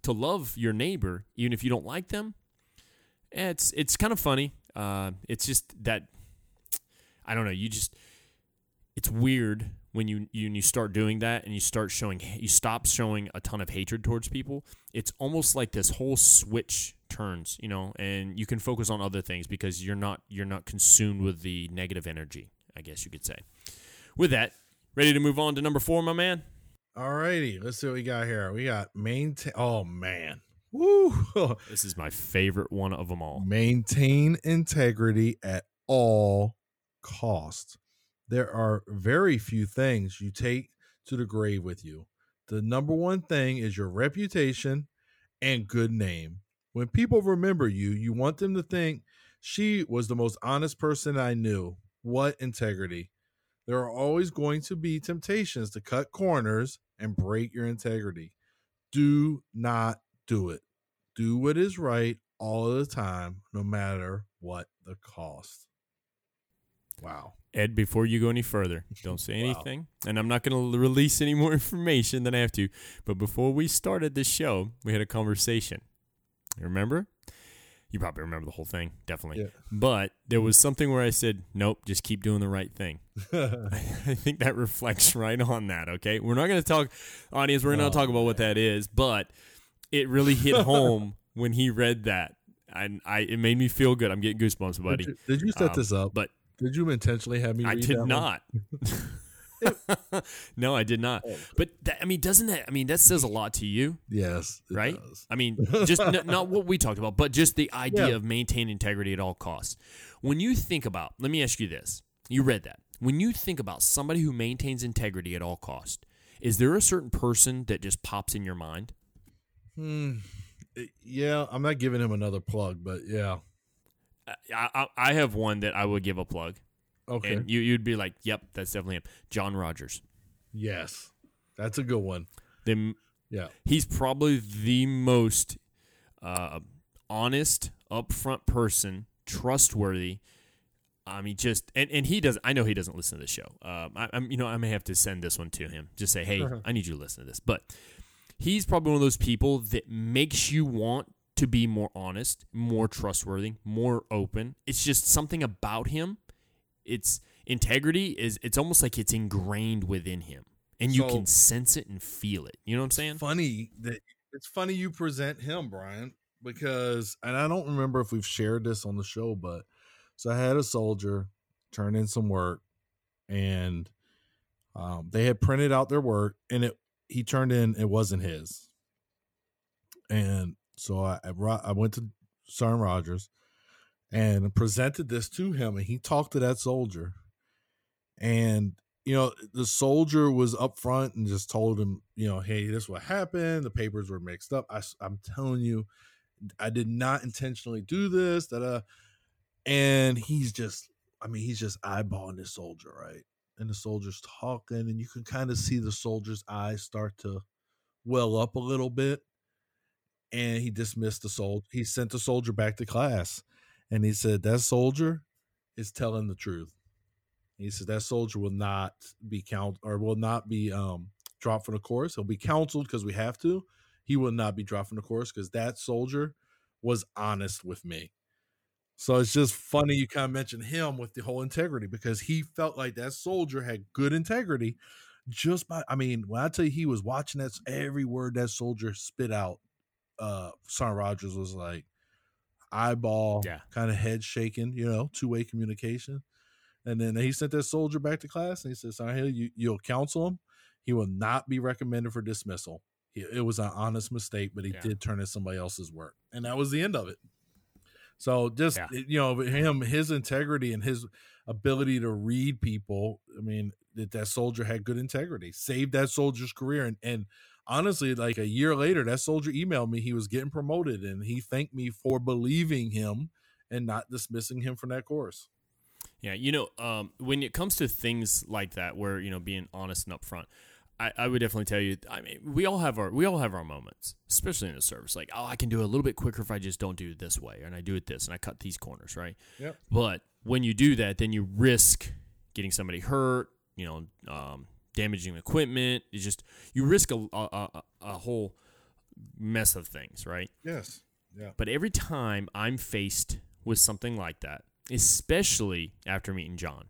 to love your neighbor, even if you don't like them, it's it's kind of funny. Uh, it's just that I don't know. You just it's weird when you, you you start doing that and you start showing you stop showing a ton of hatred towards people. It's almost like this whole switch turns, you know, and you can focus on other things because you're not you're not consumed with the negative energy. I guess you could say. With that, ready to move on to number four, my man? All righty. Let's see what we got here. We got maintain. Oh, man. Woo. [LAUGHS] this is my favorite one of them all. Maintain integrity at all costs. There are very few things you take to the grave with you. The number one thing is your reputation and good name. When people remember you, you want them to think she was the most honest person I knew. What integrity? There are always going to be temptations to cut corners and break your integrity. Do not do it. Do what is right all the time, no matter what the cost. Wow. Ed, before you go any further, don't say [LAUGHS] anything. Wow. And I'm not going to release any more [LAUGHS] information than I have to. But before we started this show, we had a conversation. You remember? You probably remember the whole thing, definitely. Yeah. But there was something where I said, "Nope, just keep doing the right thing." [LAUGHS] [LAUGHS] I think that reflects right on that. Okay, we're not going to talk, audience. We're not Oh, talk about what that is, but it really hit [LAUGHS] home when he read that, and I it made me feel good. I'm getting goosebumps, buddy. Did you, did you set Um, this up? But Did you intentionally have me? I did that [LAUGHS] no, I did not. Oh. But that, I mean, doesn't that? I mean, that says a lot to you, Yes, right? does. I mean, [LAUGHS] just n- not what we talked about, but just the idea Yeah. of maintaining integrity at all costs. When you think about, let me ask you this: you read that. When you think about somebody who maintains integrity at all cost, is there a certain person that just pops in your mind? Hmm. Eh, Yeah, I'm not giving him another plug, but yeah. I, I, I have one that I would give a plug, Okay. and you you'd be like, "Yep, that's definitely him." John Rogers. yes, that's a good one. The Yeah. he's probably the most uh, honest, upfront person, trustworthy. I mean, just and, and he does. I know he doesn't listen to the show. Um, I, I'm you know I may have to send this one to him. Just say, hey, I need you to listen to this. But he's probably one of those people that makes you want to be more honest, more trustworthy, more open. It's just something about him. It's integrity is. It's almost like it's ingrained within him, and you So- can sense it and feel it. You know what I'm saying? Funny that it's funny you present him, Brian, because and I don't remember if we've shared this on the show, but so I had a soldier turn in some work, and um, they had printed out their work, and it he turned in it wasn't his, and so i i, I went to Sergeant Rogers and presented this to him, and he talked to that soldier, and you know the soldier was up front and just told him, you know, hey, this is what happened. The papers were mixed up. I, am telling you, I did not intentionally do this. Uh, and he's just, I mean, he's just eyeballing this soldier, right? And the soldier's talking, and you can kind of see the soldier's eyes start to well up a little bit. And he dismissed the soldier. He sent the soldier back to class, and he said that soldier is telling the truth. He said that soldier will not be count or will not be um dropped from the course. He'll be counseled because we have to. He will not be dropped from the course because that soldier was honest with me. So it's just funny you kind of mentioned him with the whole integrity because he felt like that soldier had good integrity just by I mean, when I tell you he was watching that every word that soldier spit out, uh Sergeant Rogers was like eyeball, Yeah. kind of head shaking, you know, two-way communication. And then he sent that soldier back to class and he said, Sergeant Hill, you, you'll counsel him. He will not be recommended for dismissal. He, it was an honest mistake, but he Yeah. did turn in somebody else's work. And that was the end of it. So just Yeah. you know him, his integrity and his ability to read people. I mean, that that soldier had good integrity, saved that soldier's career, and and honestly, like a year later, that soldier emailed me he was getting promoted, and he thanked me for believing him and not dismissing him from that course. Yeah, you know, um, when it comes to things like that, where you know being honest and upfront, I, I would definitely tell you. I mean, we all have our we all have our moments, especially in the service. Like, oh, I can do it a little bit quicker if I just don't do it this way, and I do it this, and I cut these corners, right? Yep. But when you do that, then you risk getting somebody hurt. You know, um, damaging equipment. You just you risk a, a, a, a whole mess of things, right? Yes. Yeah. But every time I'm faced with something like that, especially after meeting John,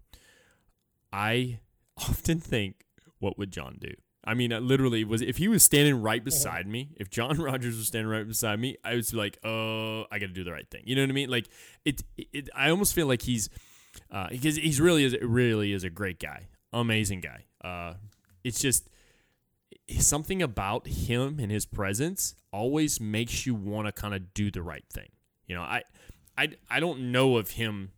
I [LAUGHS] often think, what would John do? I mean, I literally was if he was standing right beside me, if John [LAUGHS] Rogers was standing right beside me, I was like, "Oh, I got to do the right thing." You know what I mean? Like it, it I almost feel like he's uh because he's really is really is a great guy, amazing guy. Uh it's just something about him and his presence always makes you want to kind of do the right thing. You know, I, I, I don't know of him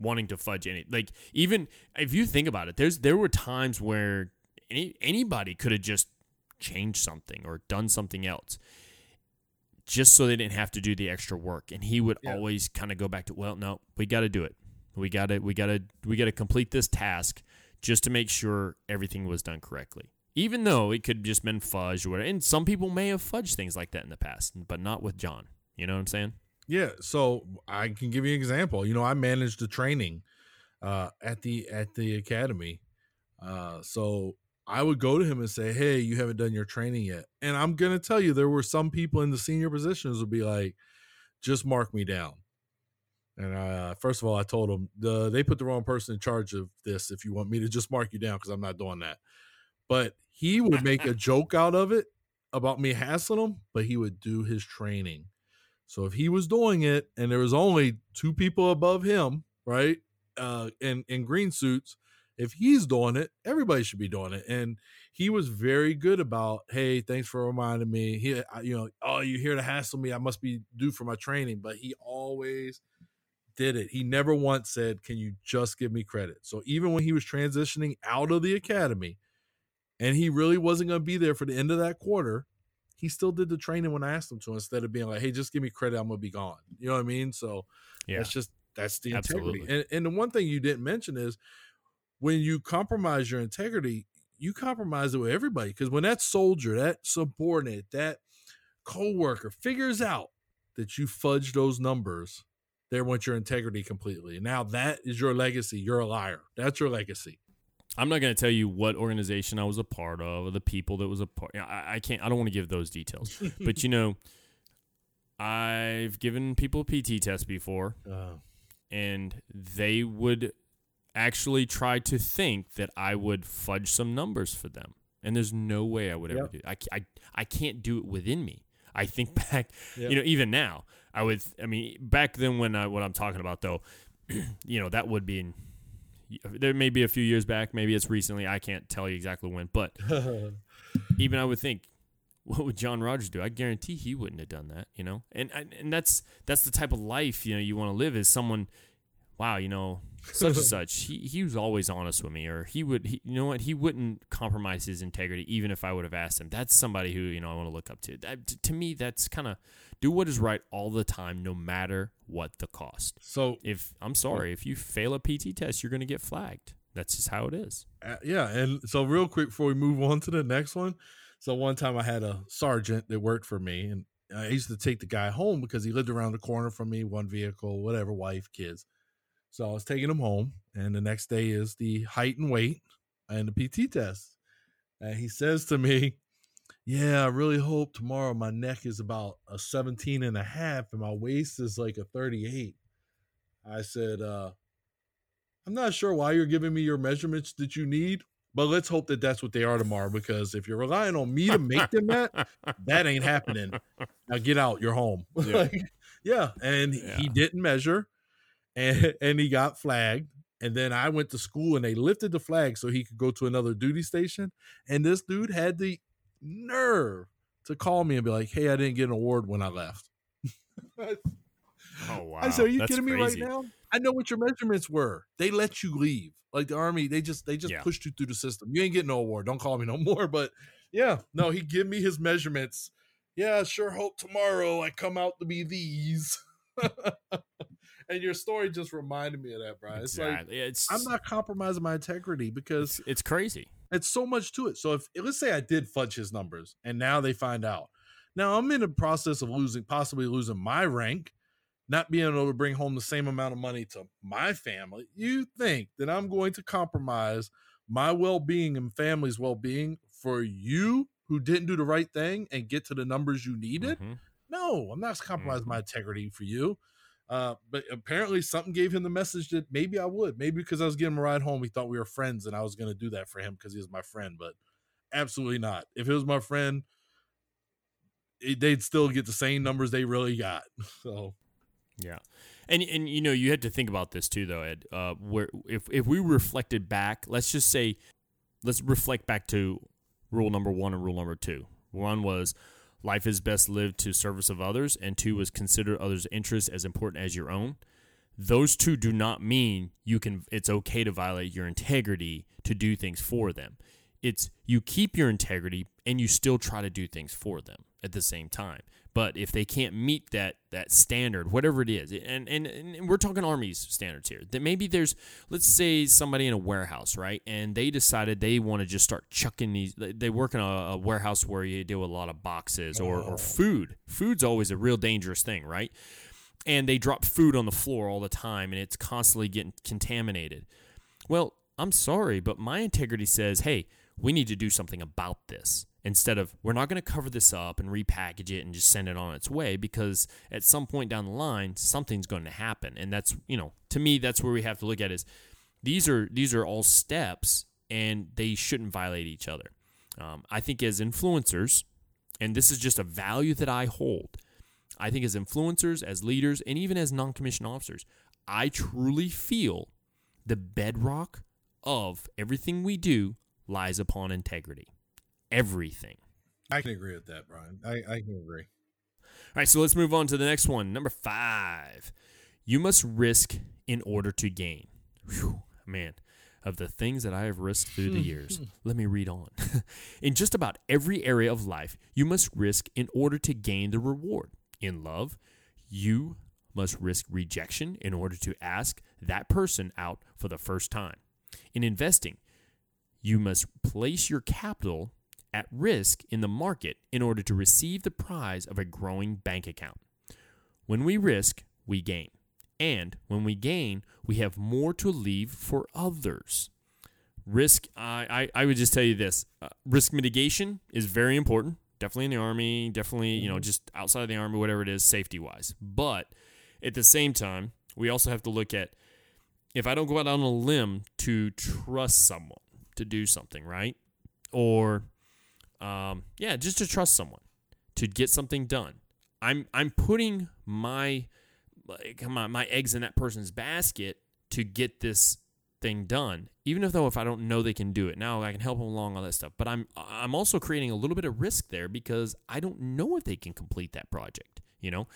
wanting to fudge any. Like even if you think about it, there's there were times where any anybody could have just changed something or done something else, just so they didn't have to do the extra work. And he would Yeah. always kind of go back to, well, no, we got to do it. We got to we got to we got to complete this task just to make sure everything was done correctly. Even though it could just been fudged or whatever. And some people may have fudged things like that in the past, but not with John. You know what I'm saying? Yeah, so I can give you an example. You know, I managed the training uh, at the at the academy. Uh, so I would go to him and say, "Hey, you haven't done your training yet." And I'm gonna tell you, there were some people in the senior positions would be like, just mark me down. And uh, first of all, I told him the, they put the wrong person in charge of this. If you want me to just mark you down, because I'm not doing that. But he would make a [LAUGHS] joke out of it about me hassling him, but he would do his training. So if he was doing it and there was only two people above him, right, uh, in in green suits, if he's doing it, everybody should be doing it. And he was very good about, hey, thanks for reminding me. He, you know, oh, you're here to hassle me. I must be due for my training. But he always did it. He never once said, "Can you just give me credit?" So even when he was transitioning out of the academy, and he really wasn't going to be there for the end of that quarter, he still did the training when I asked him to instead of being like, "Hey, just give me credit. I'm going to be gone." You know what I mean? So yeah, that's just that's the integrity. And, and the one thing you didn't mention is when you compromise your integrity, you compromise it with everybody. Because when that soldier, that subordinate, that co-worker figures out that you fudge those numbers, they want your integrity completely. Now that is your legacy. You're a liar. That's your legacy. I'm not going to tell you what organization I was a part of or the people that was a part. I, I can't. I don't want to give those details. [LAUGHS] but you know, I've given people PT tests before, uh. and they would actually try to think that I would fudge some numbers for them. And there's no way I would ever do it. I, I, I can't do it within me. I think [LAUGHS] back, yep. you know, even now, I would, I mean, back then when I, what I'm talking about though, [CLEARS THROAT] you know, that would be in, there may be a few years back, maybe it's recently. I can't tell you exactly when, but [LAUGHS] even I would think, what would John Rogers do? I guarantee he wouldn't have done that, you know? And, and that's, that's the type of life, you know, you want to live is someone, wow, you know, such and [LAUGHS] such. He he was always honest with me, or he would. He, you know what? He wouldn't compromise his integrity, even if I would have asked him. That's somebody who you know I want to look up to. That, to me, that's kind of do what is right all the time, no matter what the cost. So if I'm sorry, if you fail a PT test, you're going to get flagged. That's just how it is. Uh, yeah, and so real quick before we move on to the next one. So one time I had a sergeant that worked for me, and I used to take the guy home because he lived around the corner from me, one vehicle, whatever, wife, kids. So I was taking him home, and the next day is the height and weight and the PT test. And he says to me, Yeah, I really hope tomorrow my neck is about a 17 and a half and my waist is like a 38. I said, uh, I'm not sure why you're giving me your measurements that you need, but let's hope that that's what they are tomorrow because if you're relying on me to make them that, that ain't happening. Now get out, you're home. [LAUGHS] Yeah, like, yeah. and yeah. he didn't measure and and he got flagged. And then I went to school and they lifted the flag so he could go to another duty station. And this dude had the nerve to call me and be like, "Hey, I didn't get an award when I left." [LAUGHS] oh wow! I said, "Are you That's kidding crazy. me right now? I know what your measurements were. They let you leave, like the army. They just they just yeah. pushed you through the system. You ain't getting no award. Don't call me no [LAUGHS] more." But yeah, no, he give me his measurements. Yeah, I sure hope tomorrow I come out to be these. [LAUGHS] and your story just reminded me of that, Brian. It's exactly. like it's, I'm not compromising my integrity because it's, it's crazy. It's so much to it. So if let's say I did fudge his numbers and now they find out. Now I'm in the process of losing, possibly losing my rank, not being able to bring home the same amount of money to my family. You think that I'm going to compromise my well-being and family's well-being for you who didn't do the right thing and get to the numbers you needed? Mm-hmm. No, I'm not compromising mm-hmm. my integrity for you. Uh, but apparently something gave him the message that maybe I would. Maybe because I was getting him a ride home, he thought we were friends and I was going to do that for him because he was my friend. But absolutely not. If it was my friend, it, they'd still get the same numbers they really got. [LAUGHS] So, yeah. And, and you know you had to think about this too though Ed uh, where if if we reflected back let's just say let's reflect back to rule number one and rule number two one was life is best lived to service of others, and two is consider others' interests as important as your own. Those two do not mean you can. It's okay to violate your integrity to do things for them. It's you keep your integrity and you still try to do things for them at the same time. But if they can't meet that that standard, whatever it is, and, and, and we're talking armies standards here, that maybe there's let's say somebody in a warehouse, right, and they decided they want to just start chucking these. They work in a, a warehouse where you deal with a lot of boxes or, or food. Food's always a real dangerous thing, right? And they drop food on the floor all the time, and it's constantly getting contaminated. Well, I'm sorry, but my integrity says, hey, we need to do something about this. Instead of we're not going to cover this up and repackage it and just send it on its way because at some point down the line something's going to happen. And that's you know to me that's where we have to look at is these are these are all steps and they shouldn't violate each other. Um, i think as influencers and this is just a value that i hold i think as influencers as leaders and even as non-commissioned officers i truly feel the bedrock of everything we do lies upon integrity everything. I can agree with that, Brian. I, I can agree. All right, so let's move on to the next one. Number five. You must risk in order to gain. Whew, man, of the things that I have risked through the years, [LAUGHS] let me read on. [LAUGHS] in just about every area of life, you must risk in order to gain the reward. In love, you must risk rejection in order to ask that person out for the first time. In investing, you must place your capital at risk in the market in order to receive the prize of a growing bank account. When we risk, we gain. And when we gain, we have more to leave for others. Risk, I, I, I would just tell you this uh, risk mitigation is very important. Definitely in the Army, definitely, you know, mm-hmm. just outside of the Army, whatever it is, safety wise. But at the same time, we also have to look at if I don't go out on a limb to trust someone to do something, right? Or um, yeah, just to trust someone to get something done. I'm I'm putting my like come on my eggs in that person's basket to get this thing done. Even if though if I don't know they can do it, now I can help them along all that stuff. But I'm I'm also creating a little bit of risk there because I don't know if they can complete that project. You know,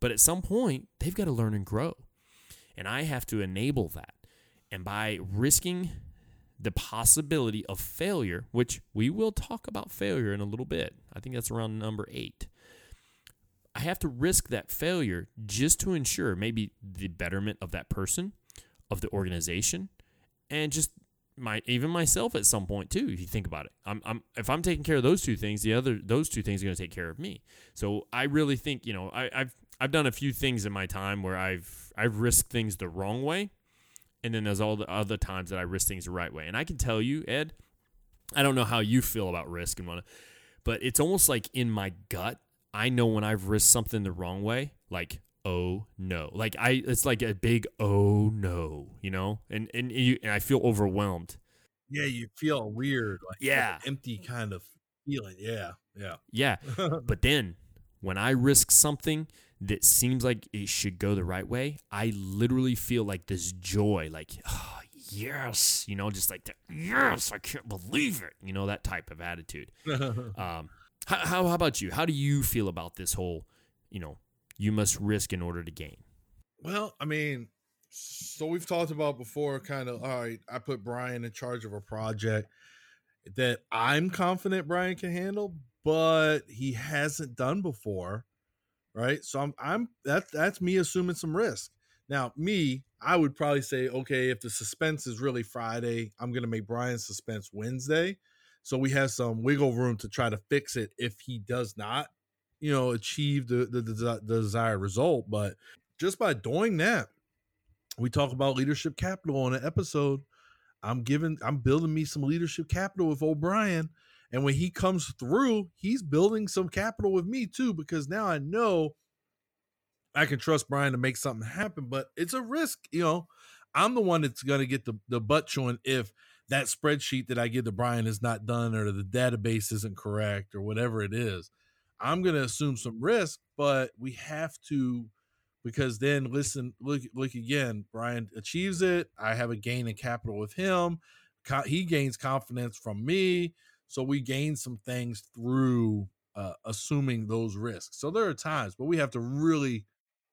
but at some point they've got to learn and grow, and I have to enable that. And by risking the possibility of failure, which we will talk about failure in a little bit. I think that's around number eight. I have to risk that failure just to ensure maybe the betterment of that person, of the organization, and just my even myself at some point too. If you think about it, I'm, I'm if I'm taking care of those two things, the other those two things are going to take care of me. So I really think you know I, I've I've done a few things in my time where I've I've risked things the wrong way and then there's all the other times that I risk things the right way. And I can tell you, Ed, I don't know how you feel about risk and what, but it's almost like in my gut, I know when I've risked something the wrong way, like oh no, like I, it's like a big oh no, you know, and and you and I feel overwhelmed. Yeah, you feel weird, like yeah, empty kind of feeling. Yeah, yeah, yeah. [LAUGHS] but then when I risk something that seems like it should go the right way, I literally feel like this joy, like, oh, yes, you know, just like, that, yes, I can't believe it, you know, that type of attitude. [LAUGHS] um, how, how, how about you? How do you feel about this whole, you know, you must risk in order to gain? Well, I mean, so we've talked about before, kind of, all right, I put Brian in charge of a project that I'm confident Brian can handle, but he hasn't done before right? So I'm I'm that's that's me assuming some risk. Now, me, I would probably say, okay, if the suspense is really Friday, I'm gonna make Brian's suspense Wednesday. So we have some wiggle room to try to fix it if he does not, you know, achieve the the, the, the desired result. But just by doing that, we talk about leadership capital on an episode. I'm giving, I'm building me some leadership capital with O'Brien and when he comes through, he's building some capital with me too, because now I know I can trust Brian to make something happen. But it's a risk, you know. I'm the one that's gonna get the, the butt chewing if that spreadsheet that I give to Brian is not done or the database isn't correct or whatever it is. I'm gonna assume some risk, but we have to because then listen, look, look again. Brian achieves it. I have a gain in capital with him. He gains confidence from me. So we gain some things through uh, assuming those risks. So there are times, but we have to really,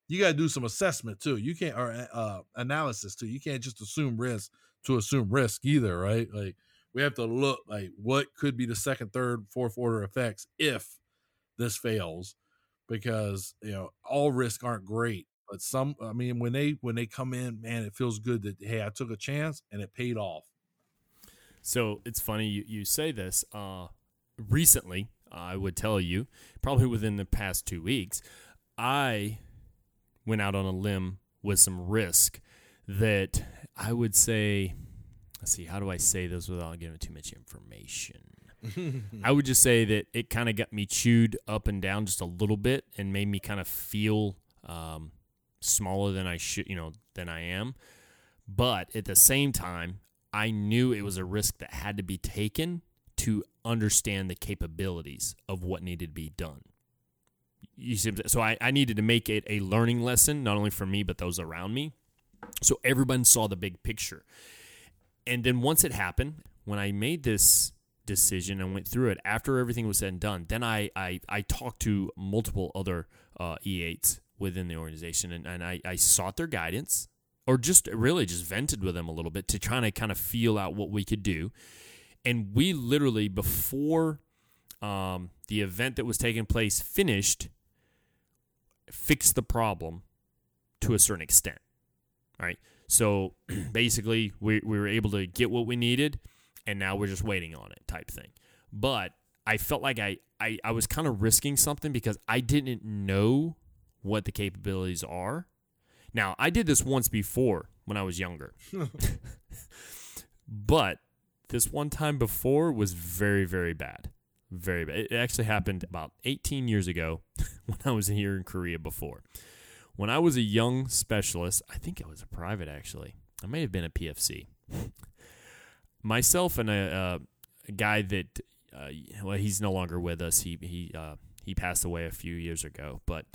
you got to do some assessment too. You can't, or uh, analysis too. You can't just assume risk to assume risk either, right? Like we have to look like what could be the second, third, fourth order effects if this fails, because you know all risks aren't great, but some. I mean, when they when they come in, man, it feels good that hey, I took a chance and it paid off. So it's funny you, you say this. Uh, recently, I would tell you, probably within the past two weeks, I went out on a limb with some risk that I would say, let's see, how do I say this without giving too much information? [LAUGHS] I would just say that it kind of got me chewed up and down just a little bit and made me kind of feel um, smaller than I should, you know, than I am. But at the same time, I knew it was a risk that had to be taken to understand the capabilities of what needed to be done. You see, so I, I needed to make it a learning lesson, not only for me, but those around me. So everyone saw the big picture. And then once it happened, when I made this decision and went through it after everything was said and done, then I, I, I talked to multiple other uh, E8s within the organization and, and I, I sought their guidance or just really just vented with them a little bit to try to kind of feel out what we could do. And we literally, before um, the event that was taking place finished, fixed the problem to a certain extent. Right. So [CLEARS THROAT] basically, we, we were able to get what we needed, and now we're just waiting on it, type thing. But I felt like I, I, I was kind of risking something because I didn't know what the capabilities are. Now, I did this once before when I was younger. [LAUGHS] but this one time before was very, very bad. Very bad. It actually happened about 18 years ago [LAUGHS] when I was here in Korea before. When I was a young specialist, I think I was a private actually. I may have been a PFC. [LAUGHS] Myself and a, uh, a guy that, uh, well, he's no longer with us. He he uh, he passed away a few years ago, but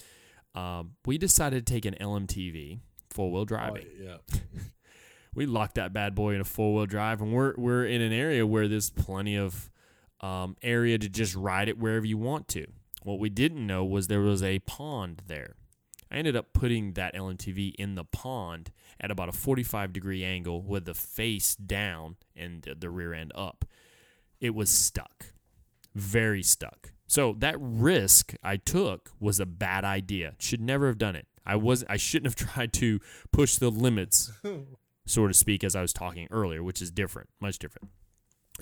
um, we decided to take an LMTV four wheel driving. Oh, yeah. [LAUGHS] [LAUGHS] we locked that bad boy in a four wheel drive, and we're we're in an area where there's plenty of um, area to just ride it wherever you want to. What we didn't know was there was a pond there. I ended up putting that LMTV in the pond at about a 45 degree angle with the face down and the rear end up. It was stuck, very stuck. So that risk I took was a bad idea. Should never have done it. I was I shouldn't have [LAUGHS] tried to push the limits, [LAUGHS] so to speak, as I was talking earlier, which is different, much different.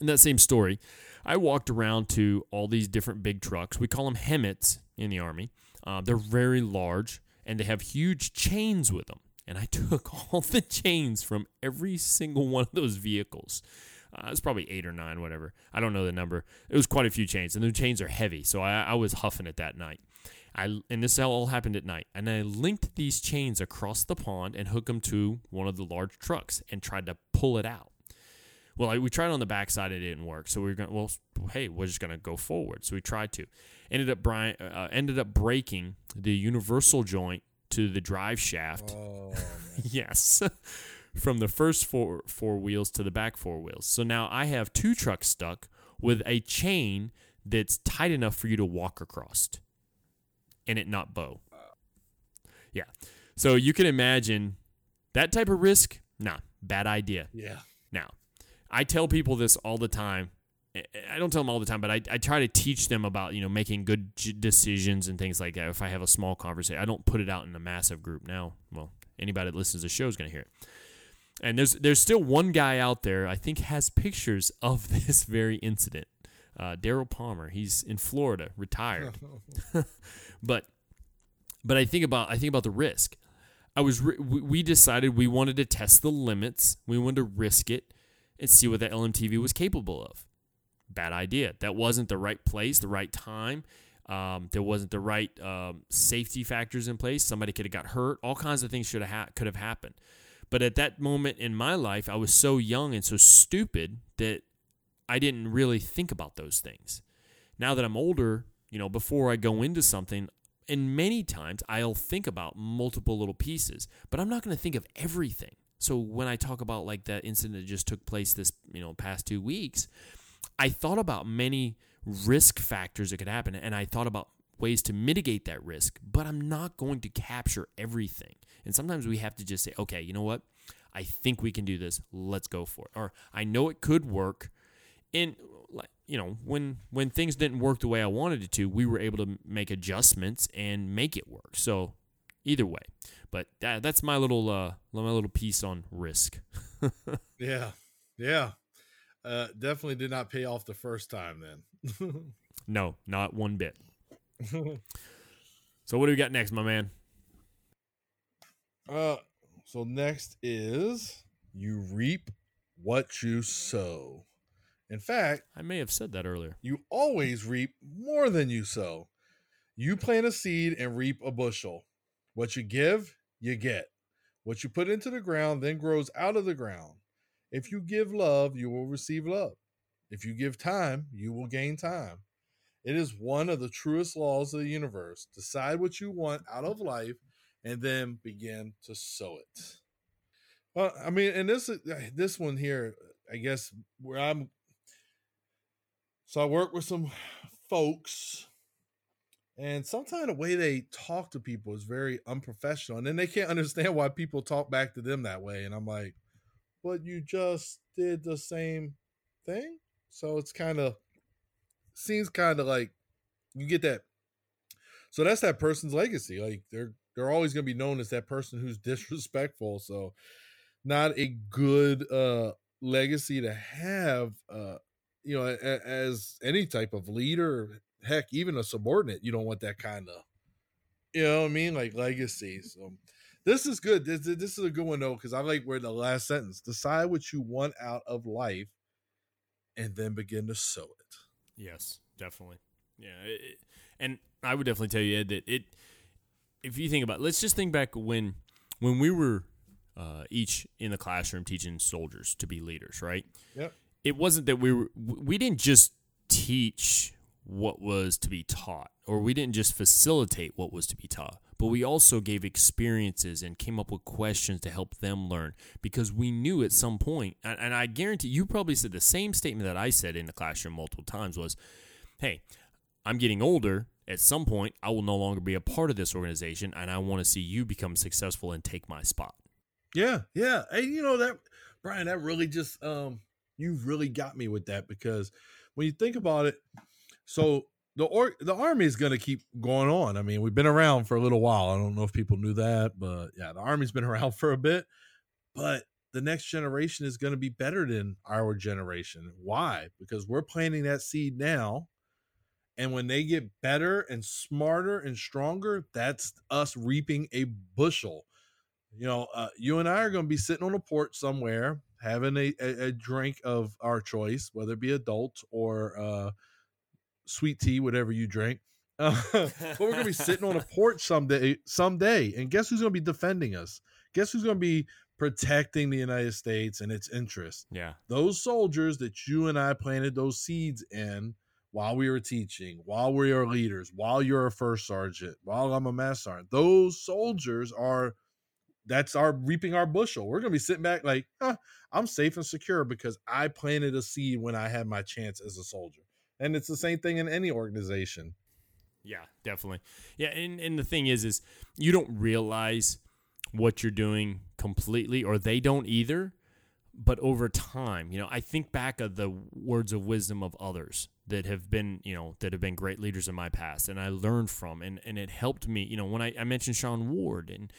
In that same story, I walked around to all these different big trucks. We call them HEMTTs in the army. Uh, they're very large and they have huge chains with them. And I [LAUGHS] took all the chains from every single one of those vehicles. Uh, it's probably eight or nine, whatever. I don't know the number. It was quite a few chains, and the chains are heavy, so I, I was huffing it that night. I and this all happened at night, and I linked these chains across the pond and hooked them to one of the large trucks and tried to pull it out. Well, I, we tried on the backside, it didn't work. So we were going. Well, hey, we're just going to go forward. So we tried to. Ended up Brian uh, ended up breaking the universal joint to the drive shaft. Oh, [LAUGHS] yes. From the first four four wheels to the back four wheels. So now I have two trucks stuck with a chain that's tight enough for you to walk across and it not bow. Yeah. So you can imagine that type of risk. Nah, bad idea. yeah. Now, I tell people this all the time. I- don't tell them all the time, but I, I try to teach them about you know making good j- decisions and things like that. If I have a small conversation, I don't put it out in a massive group. Now, well, anybody that listens to the show is going to hear it. And there's there's still one guy out there I think has pictures of [LAUGHS] this very incident. Uh, Daryl Palmer. He's in Florida, retired. [LAUGHS] [LAUGHS] but but I think about I think about the risk. I was we we decided we wanted to test the limits. We wanted to risk it and see what the LMTV was capable of. Bad idea. That wasn't the right place, the right time. Um, there wasn't the right um, safety factors in place. Somebody could have got hurt. All kinds of things should have ha- could have happened. But at that moment in my life, I was so young and so stupid that I didn't really think about those things. Now that I'm older, you know, before I go into something, and many times I'll think about multiple little pieces, but I'm not going to think of everything. So when I talk about like that incident that just took place this, you know, past 2 weeks, I thought about many risk factors that could happen and I thought about ways to mitigate that risk, but I'm not going to capture everything. And sometimes we have to just say, okay, you know what? I think we can do this. Let's go for it. Or I know it could work. And you know, when when things didn't work the way I wanted it to, we were able to make adjustments and make it work. So either way, but that, that's my little uh my little piece on risk. [LAUGHS] Yeah. Yeah. Uh, definitely did not pay off the first time then. [LAUGHS] No, not one bit. [LAUGHS] So what do we got next, my man? Uh, so next is you reap what you sow. In fact, I may have said that earlier. you always reap more than you sow. You plant a seed and reap a bushel. What you give, you get. What you put into the ground then grows out of the ground. If you give love, you will receive love. If you give time, you will gain time. It is one of the truest laws of the universe. Decide what you want out of life and then begin to sow it. Well, I mean, and this uh, this one here, I guess where I'm so I work with some folks and sometimes the way they talk to people is very unprofessional and then they can't understand why people talk back to them that way and I'm like, "But you just did the same thing?" So it's kind of seems kind of like you get that. So that's that person's legacy. Like they're they're always going to be known as that person who's [LAUGHS] disrespectful. So not a good uh legacy to have uh you know a, as any type of leader heck even a subordinate you don't want that kind of you know what i mean like legacy so this is good this, this is a good one though because i like where the last sentence decide what you want out of life and then begin to sow it Yes, definitely. Yeah, it, and I would definitely tell you Ed that it. If you think about, it, let's just think back when when we were uh, each in the classroom teaching soldiers to be leaders, right? Yep. It wasn't that we were we didn't just teach what was to be taught, or we didn't just facilitate what was to be taught, but we also gave experiences and came up with questions to help them learn because we knew at some point, and, and I guarantee you probably said the same statement that I said in the classroom multiple times was, "Hey, I'm getting older. At some point, I will no longer be a part of this organization, and I want to see you become successful and take my spot." Yeah, yeah. Hey, you know that Brian, that really just um you really got me with that because when you think about it, so the or the army is going to keep going on. I mean, we've been around for a little while. I don't know if people knew that, but yeah, the army's been [LAUGHS] around for a bit. But the next generation is going to be better than our generation. Why? Because we're planting that seed now. And when they get better and smarter and stronger, that's us reaping a bushel you know, uh, you and I are going to be sitting on a porch somewhere having a, a, a drink of our choice, whether it be adult or uh, sweet tea, whatever you drink. Uh, [LAUGHS] but we're going to be sitting on a [LAUGHS] porch someday, someday, and guess who's going to be defending us? Guess who's going to be protecting the United States and its interests? Yeah, Those soldiers that you and I planted those seeds in while we were teaching, while we are leaders, while you're a first sergeant, while I'm a master sergeant. Those soldiers are that's our reaping our bushel. We're gonna be sitting back like, huh, I'm safe and secure because I planted a seed when I had my chance as a soldier. And it's the same thing in any organization. Yeah, definitely. Yeah, and, and the thing is, is you don't realize what you're doing completely, or they don't either. But over time, you know, I think back of the words of wisdom of others that have been, you know, that have been great leaders in my past, and I learned from, and and it helped me. You know, when I, I mentioned Sean Ward, and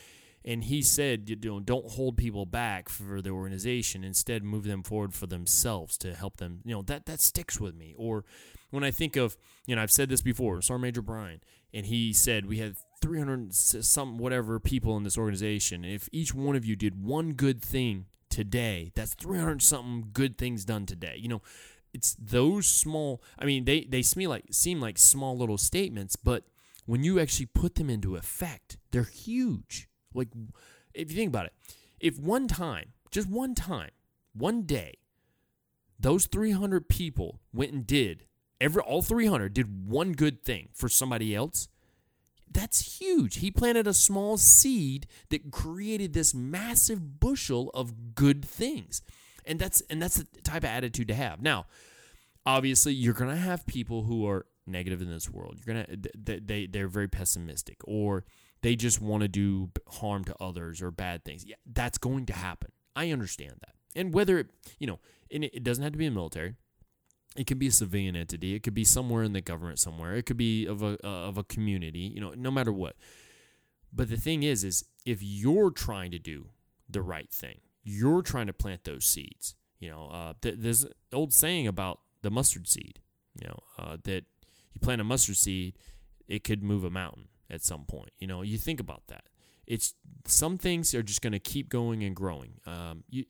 and he said, you know, don't hold people back for the organization. Instead, move them forward for themselves to help them. You know, that that sticks with me. Or when I think of, you know, I've said this before, Sergeant Major Brian, and he said we had 300 some whatever people in this organization. If each one of you did one good thing today, that's 300 something good things done today. You know, it's those small. I mean, they they seem like seem like small little statements, but when you actually put them into effect, they're huge. Like, if you think about it, if one time, just one time, one day, those 300 people went and did every all 300 did one good thing for somebody else that's huge he planted a small seed that created this massive bushel of good things and that's and that's the type of attitude to have. Now obviously you're going to have people who are negative in this world. You're going to they, they they're very pessimistic or they just want to do harm to others or bad things. Yeah that's going to happen. I understand that. And whether it you know and it, doesn't have to be the military. It could be a civilian entity. It could be somewhere in the government somewhere. It could be of a uh, of a community you know no matter what. But the thing is is if you're trying to do the right thing you're trying to plant those seeds you know uh, th- there's an old saying about the mustard seed you know uh, that you plant a mustard seed it could move a mountain at some point you know you think about that it's some things are just going to keep going and growing um, you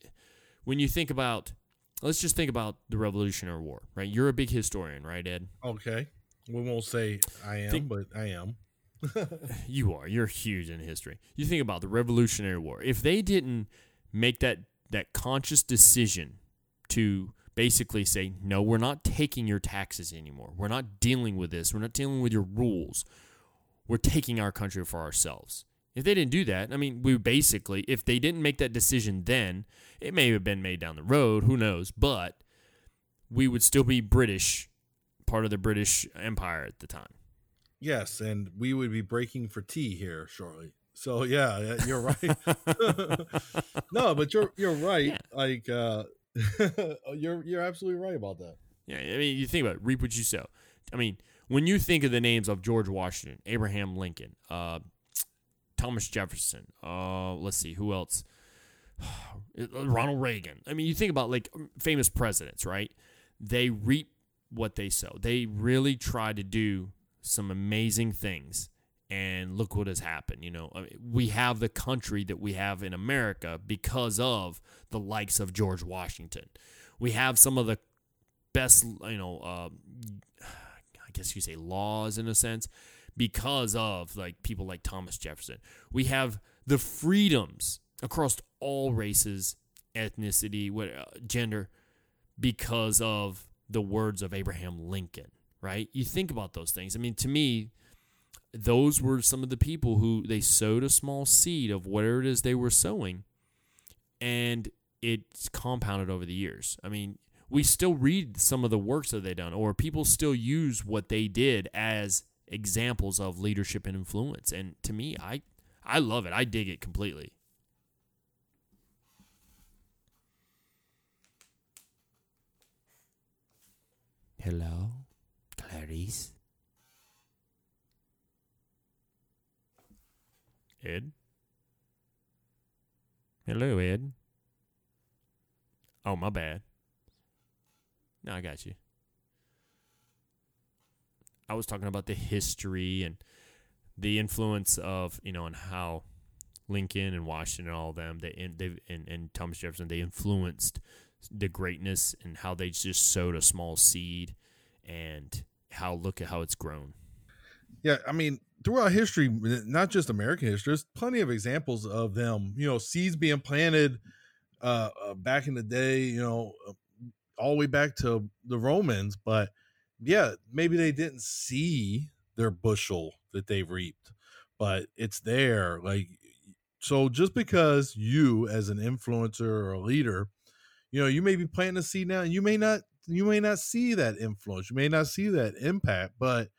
when you think about let's just think about the Revolutionary War, right? You're a big historian, right, Ed? Okay. We won't say I am, Think- but I am. [LAUGHS] You are. You're huge in history. You think about the Revolutionary War. If they didn't make that that conscious decision to basically say, "No, we're not taking your taxes anymore. We're not dealing with this. We're not dealing with your rules. We're taking our country for ourselves." If they didn't do that, I mean, we basically, if they didn't make that decision then, it may have been made down the road, who knows, but we would still be British, part of the British Empire at the time. Yes, and we would be breaking for tea here shortly. So yeah, yeah, you're right. [LAUGHS] no, but you're you're right. Yeah. Like uh [LAUGHS] you're you're absolutely right about that. Yeah, I mean, you think about it, reap what you sow. I mean, when you think of the names of George Washington, Abraham Lincoln, uh, Thomas Jefferson, uh, let's see, who else? [SIGHS] Ronald Reagan. I mean, you think about like famous presidents, right? They reap what they sow. They really try to do some amazing things. And look what has happened. You know, I mean, we have the country that we have in America because of the likes of George Washington. We have some of the best, you know, uh, I guess you say laws in a sense, because of like people like Thomas Jefferson. We have the freedoms across all races, ethnicity, what uh, gender, because of the words of Abraham Lincoln. Right? You think about those things. I mean, to me, those were some of the people who they sowed a small seed of whatever it is they were sowing, and it's compounded over the years. I mean, we still read some of the works that they done, or people still use what they did as examples of leadership and influence. And to me, I I love it. I dig it completely. Hello, Clarice. Ed. Hello, Ed. Oh, my bad. No, I got you. I was talking about the history and the influence of you know and how Lincoln and Washington and all of them they they and, and Thomas Jefferson they influenced the greatness and how they just sowed a small seed and how look at how it's grown. Yeah, I mean, throughout history, not just American history, there's plenty of examples of them. You know, seeds being planted uh, uh back in the day. You know, uh, all the way back to the Romans. But yeah, maybe they didn't see their bushel that they reaped, but it's there. Like, so just because you, as an influencer or a leader, you know, you may be planting a seed now, and you may not, you may not see that influence, you may not see that impact, but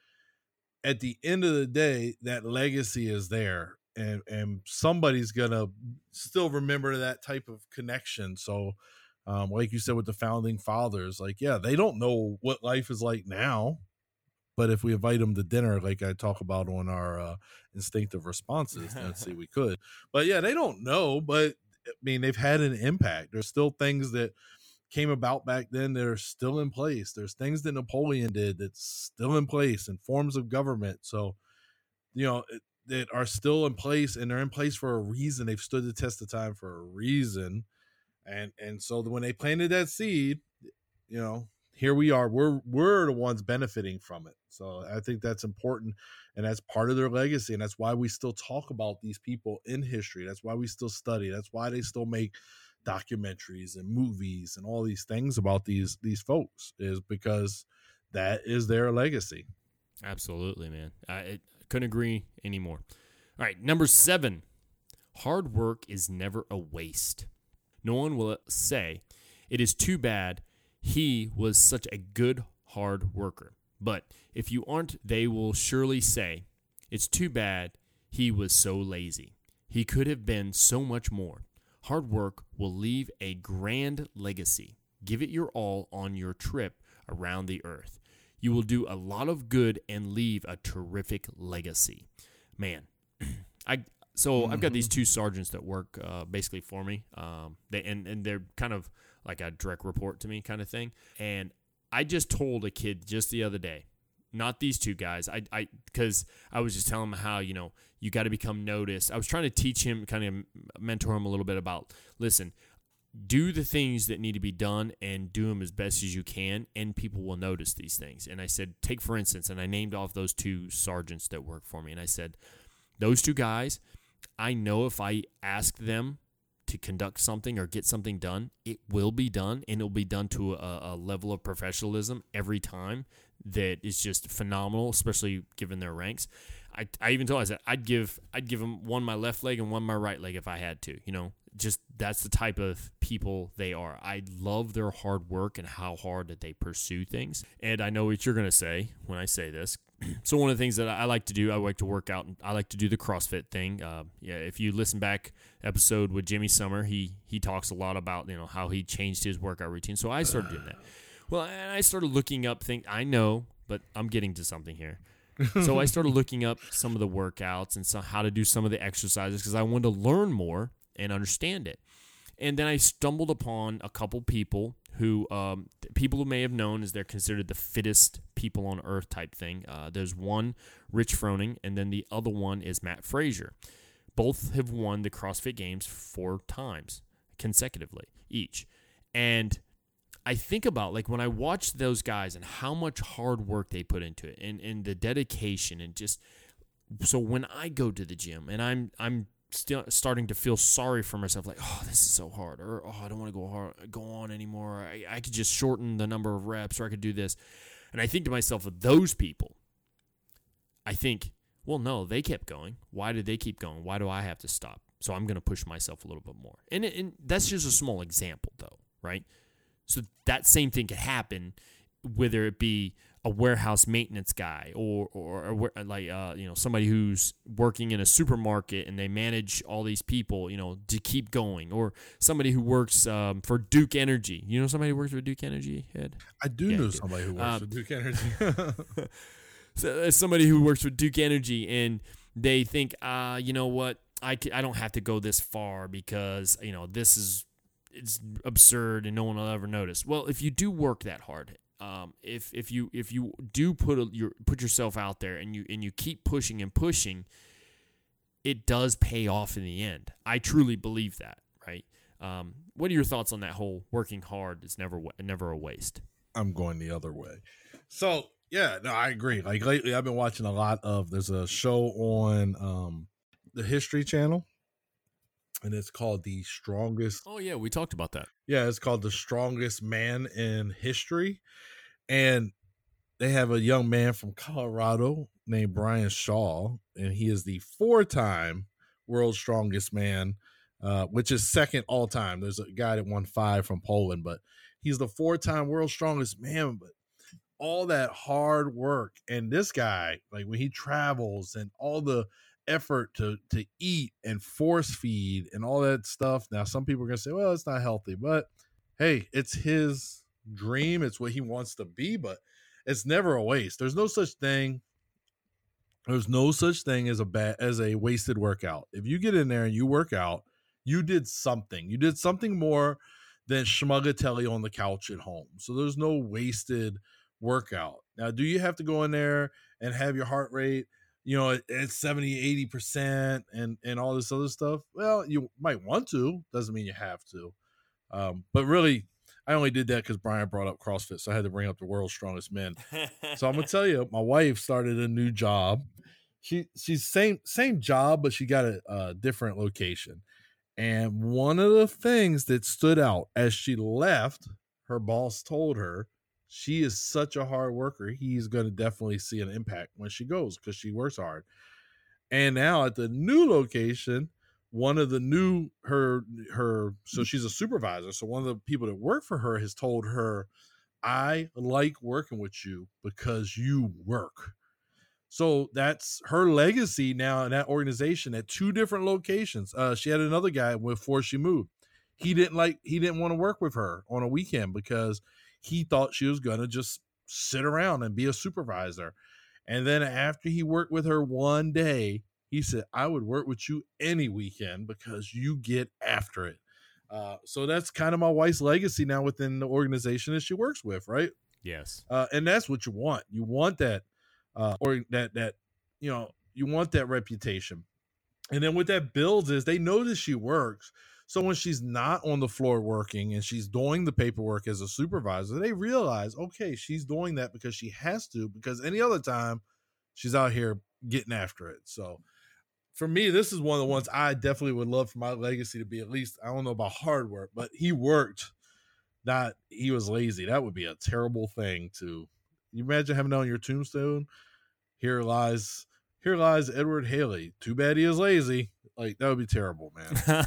at the end of the day, that legacy is there, and and somebody's gonna still remember that type of connection. So, um, like you said with the founding fathers, like yeah, they don't know what life is like now, but if we invite them to dinner, like I talk about on our uh, instinctive responses, let's see, we could. But yeah, they don't know, but I mean, they've had an impact. There's still things that came about back then that are still in place. There's things that Napoleon did that's still in place and forms of government. So, you know, it- that are still in place and they're in place for a reason. They've stood the test of time for a reason. And and so when they planted that seed, you know, here we are. We're we're the ones benefiting from it. So I think that's important and that's part of their legacy and that's why we still talk about these people in history. That's why we still study. That's why they still make documentaries and movies and all these things about these these folks is because that is their legacy. Absolutely, man. I, I couldn't agree anymore. All right, number seven. Hard work is never a waste. No one will say it is too bad he was such a good hard worker. But if you aren't, they will surely say it's too bad he was so lazy. He could have been so much more. Hard work will leave a grand legacy. Give it your all on your trip around the earth. You will do a lot of good and leave a terrific legacy. Man, [CLEARS THROAT] I so I've got these two sergeants that work uh, basically for me. Um, they and and they're kind of like a direct report to me kind of thing. And I just told a kid just the other day, not these two guys. I I because I was just telling him how you know you got to become noticed. I was trying to teach him, kind of mentor him a little bit about listen. do the things that need to be done and do them as best as you can, and people will notice these things. And I said, take for instance, and I named off those two sergeants that work for me, and I said, those two guys, I know if I ask them to conduct something or get something done, it will be done, and it'll be done to a, a level of professionalism every time that is just phenomenal, especially given their ranks. I, I even told I said I'd give I'd give them one my left leg and one my right leg if I had to. You know, just that's the type of people they are. I love their hard work and how hard that they pursue things. And I know what you're gonna say when I say this. [CLEARS THROAT] so one of the things that I like to do, I like to work out. and I like to do the CrossFit thing. Uh, yeah, if you listen back episode with Jimmy Summer, he he talks a lot about you know how he changed his workout routine. So I started doing that. Well, and I started looking up things. I know, but I'm getting to something here so I started [LAUGHS] looking up some of the workouts and so how to do some of the exercises because I wanted to learn more and understand it. And then I stumbled upon a couple people who um, people who may have known as they're considered the fittest people on earth type thing. Uh, there's one, Rich Froning, and then the other one is Mat Fraser. Both have won the CrossFit Games four times consecutively each. And I think about like when I watch those guys and how much hard work they put into it and, and the dedication and just so when I go to the gym and I'm I'm still starting to feel sorry for myself like oh this is so hard or oh I don't want to go hard go on anymore. I, I could just shorten the number of reps or I could do this. And I think to myself of those people I think well no they kept going. Why did they keep going? Why do I have to stop? So I'm going to push myself a little bit more. And, and that's just a small example though right so that same thing could happen, whether it be a warehouse maintenance guy or or, or like uh, you know somebody who's working in a supermarket and they manage all these people you know to keep going. Or somebody who works um, for Duke Energy. You know somebody who works for Duke Energy head I do yeah, know somebody who works um, for Duke Energy. [LAUGHS] So, somebody who works for Duke Energy and they think uh you know what? I, I don't have to go this far because you know this is it's absurd and no one will ever notice. Well, if you do work that hard, um, if if you if you do put a, your put yourself out there and you and you keep pushing and pushing, it does pay off in the end. I truly believe that. Right. Um, what are your thoughts on that whole working hard is never never a waste? I'm going the other way. So yeah, no, I agree. Like lately, I've been watching a lot of. There's a show on um, the History Channel and it's called the strongest. Oh yeah, we talked about that. Yeah, it's called the strongest man in history, and they have a young man from Colorado named Brian Shaw, and he is the four-time world's strongest man, uh, which is second all time. There's a guy that won five from Poland, but he's the four-time world's strongest man. But all that hard work, and this guy, like when he travels and all the effort to to eat and force feed and all that stuff. Now, some people are gonna say, "Well, it's not healthy," but hey, it's his dream. It's what he wants to be, but it's never a waste. There's no such thing. There's no such thing as a bad as a wasted workout. If you get in there and you work out, you did something. You did something more than schmugatelli on the couch at home. So there's no wasted workout. Now, do you have to go in there and have your heart rate you know it's 70 80% and and all this other stuff well you might want to doesn't mean you have to um, but really i only did that because brian brought up crossfit so i had to bring up the world's strongest men. So i'm gonna tell you my wife started a new job. She she's same same job but she got a, a different location. And one of the things that stood out as she left her boss told her she is such a hard worker. He's going to definitely see an impact when she goes because she works hard. And now at the new location, one of the new her her so she's a supervisor. So one of the people that work for her has told her, "I like working with you because you work." So that's her legacy now in that organization at two different locations. Uh, she had another guy before she moved. He didn't like he didn't want to work with her on a weekend because he thought she was going to just sit around and be a supervisor. And then after he worked with her one day, he said, I would work with you any weekend because you get after it. Uh, so that's kind of my wife's legacy now within the organization that she works with, right? Yes. Uh, and that's what you want. You want that, uh, or that, that, you know, you want that reputation. And then what that builds is they know that she works. So when she's not on the floor working and she's doing the paperwork as a supervisor, they realize, okay, she's doing that because she has to, because any other time she's out here getting after it. So for me, this is one of the ones I definitely would love for my legacy to be at least, I don't know about hard work, but he worked, not he was lazy. That would be a terrible thing to you imagine having on your tombstone. Here lies here lies Edward Haley. Too bad he is lazy. Like that would be terrible, man.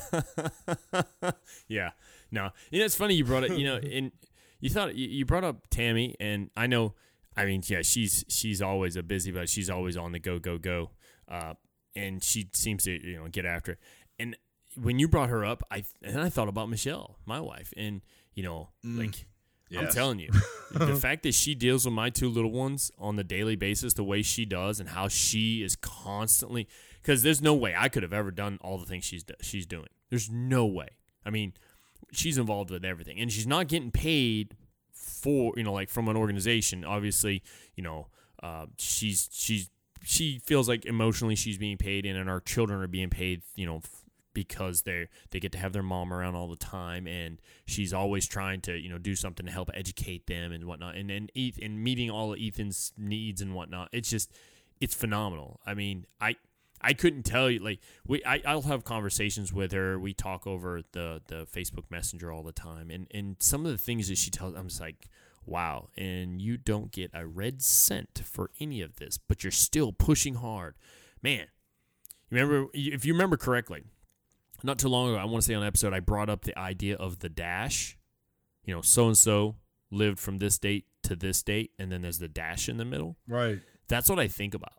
[LAUGHS] yeah. No. You know, it's funny you brought it. You know, [LAUGHS] and you thought you, brought up Tammy, and I know. I mean, yeah, she's she's always a busy, but she's always on the go, go, go, uh, and she seems to you know get after it. And when you brought her up, I and I thought about Michelle, my wife, and you know, Mm. like I'm telling you, the [LAUGHS] fact that she deals with my two little ones on the daily basis, the way she does, and how she is constantly, because there's no way I could have ever done all the things she's she's doing. There's no way. I mean, she's involved with everything, and she's not getting paid for you know like from an organization. Obviously, you know, uh, she's she's she feels like emotionally she's being paid, and, and our children are being paid. You know. f- Because they they get to have their mom around all the time, and she's always trying to you know do something to help educate them and whatnot, and and Eth- and meeting all of Ethan's needs and whatnot. It's just it's phenomenal. I mean, I I couldn't tell you like we I, I'll have conversations with her. We talk over the the Facebook Messenger all the time, and and some of the things that she tells, I'm just like, wow. And you don't get a red cent for any of this, but you're still pushing hard, man. Remember if you remember correctly, not too long ago, I want to say on an episode, I brought up the idea of the dash. You know, so and so lived from this date to this date, and then there's the dash in the middle. Right. That's what I think about.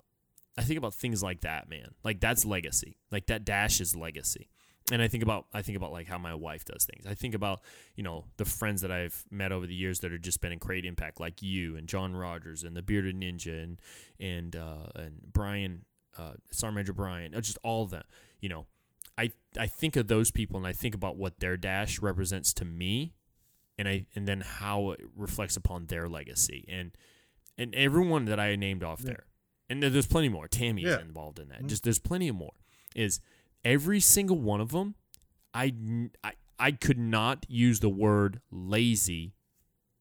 I think about things like that, man. Like that's legacy. Like that dash is legacy. And I think about I think about like how my wife does things. I think about, you know, the friends that I've met over the years that have just been in great impact, like you and John Rogers and the Bearded Ninja and and uh and Brian uh Sergeant Major Brian, uh, just all of them. You know, I I think of those people and I think about what their dash represents to me and I and then how it reflects upon their legacy. And and everyone that I named off Yeah. there, and there's plenty more. Tammy's Yeah. involved in that. Mhm. Just there's plenty of more. Is every single one of them, I, I I could not use the word lazy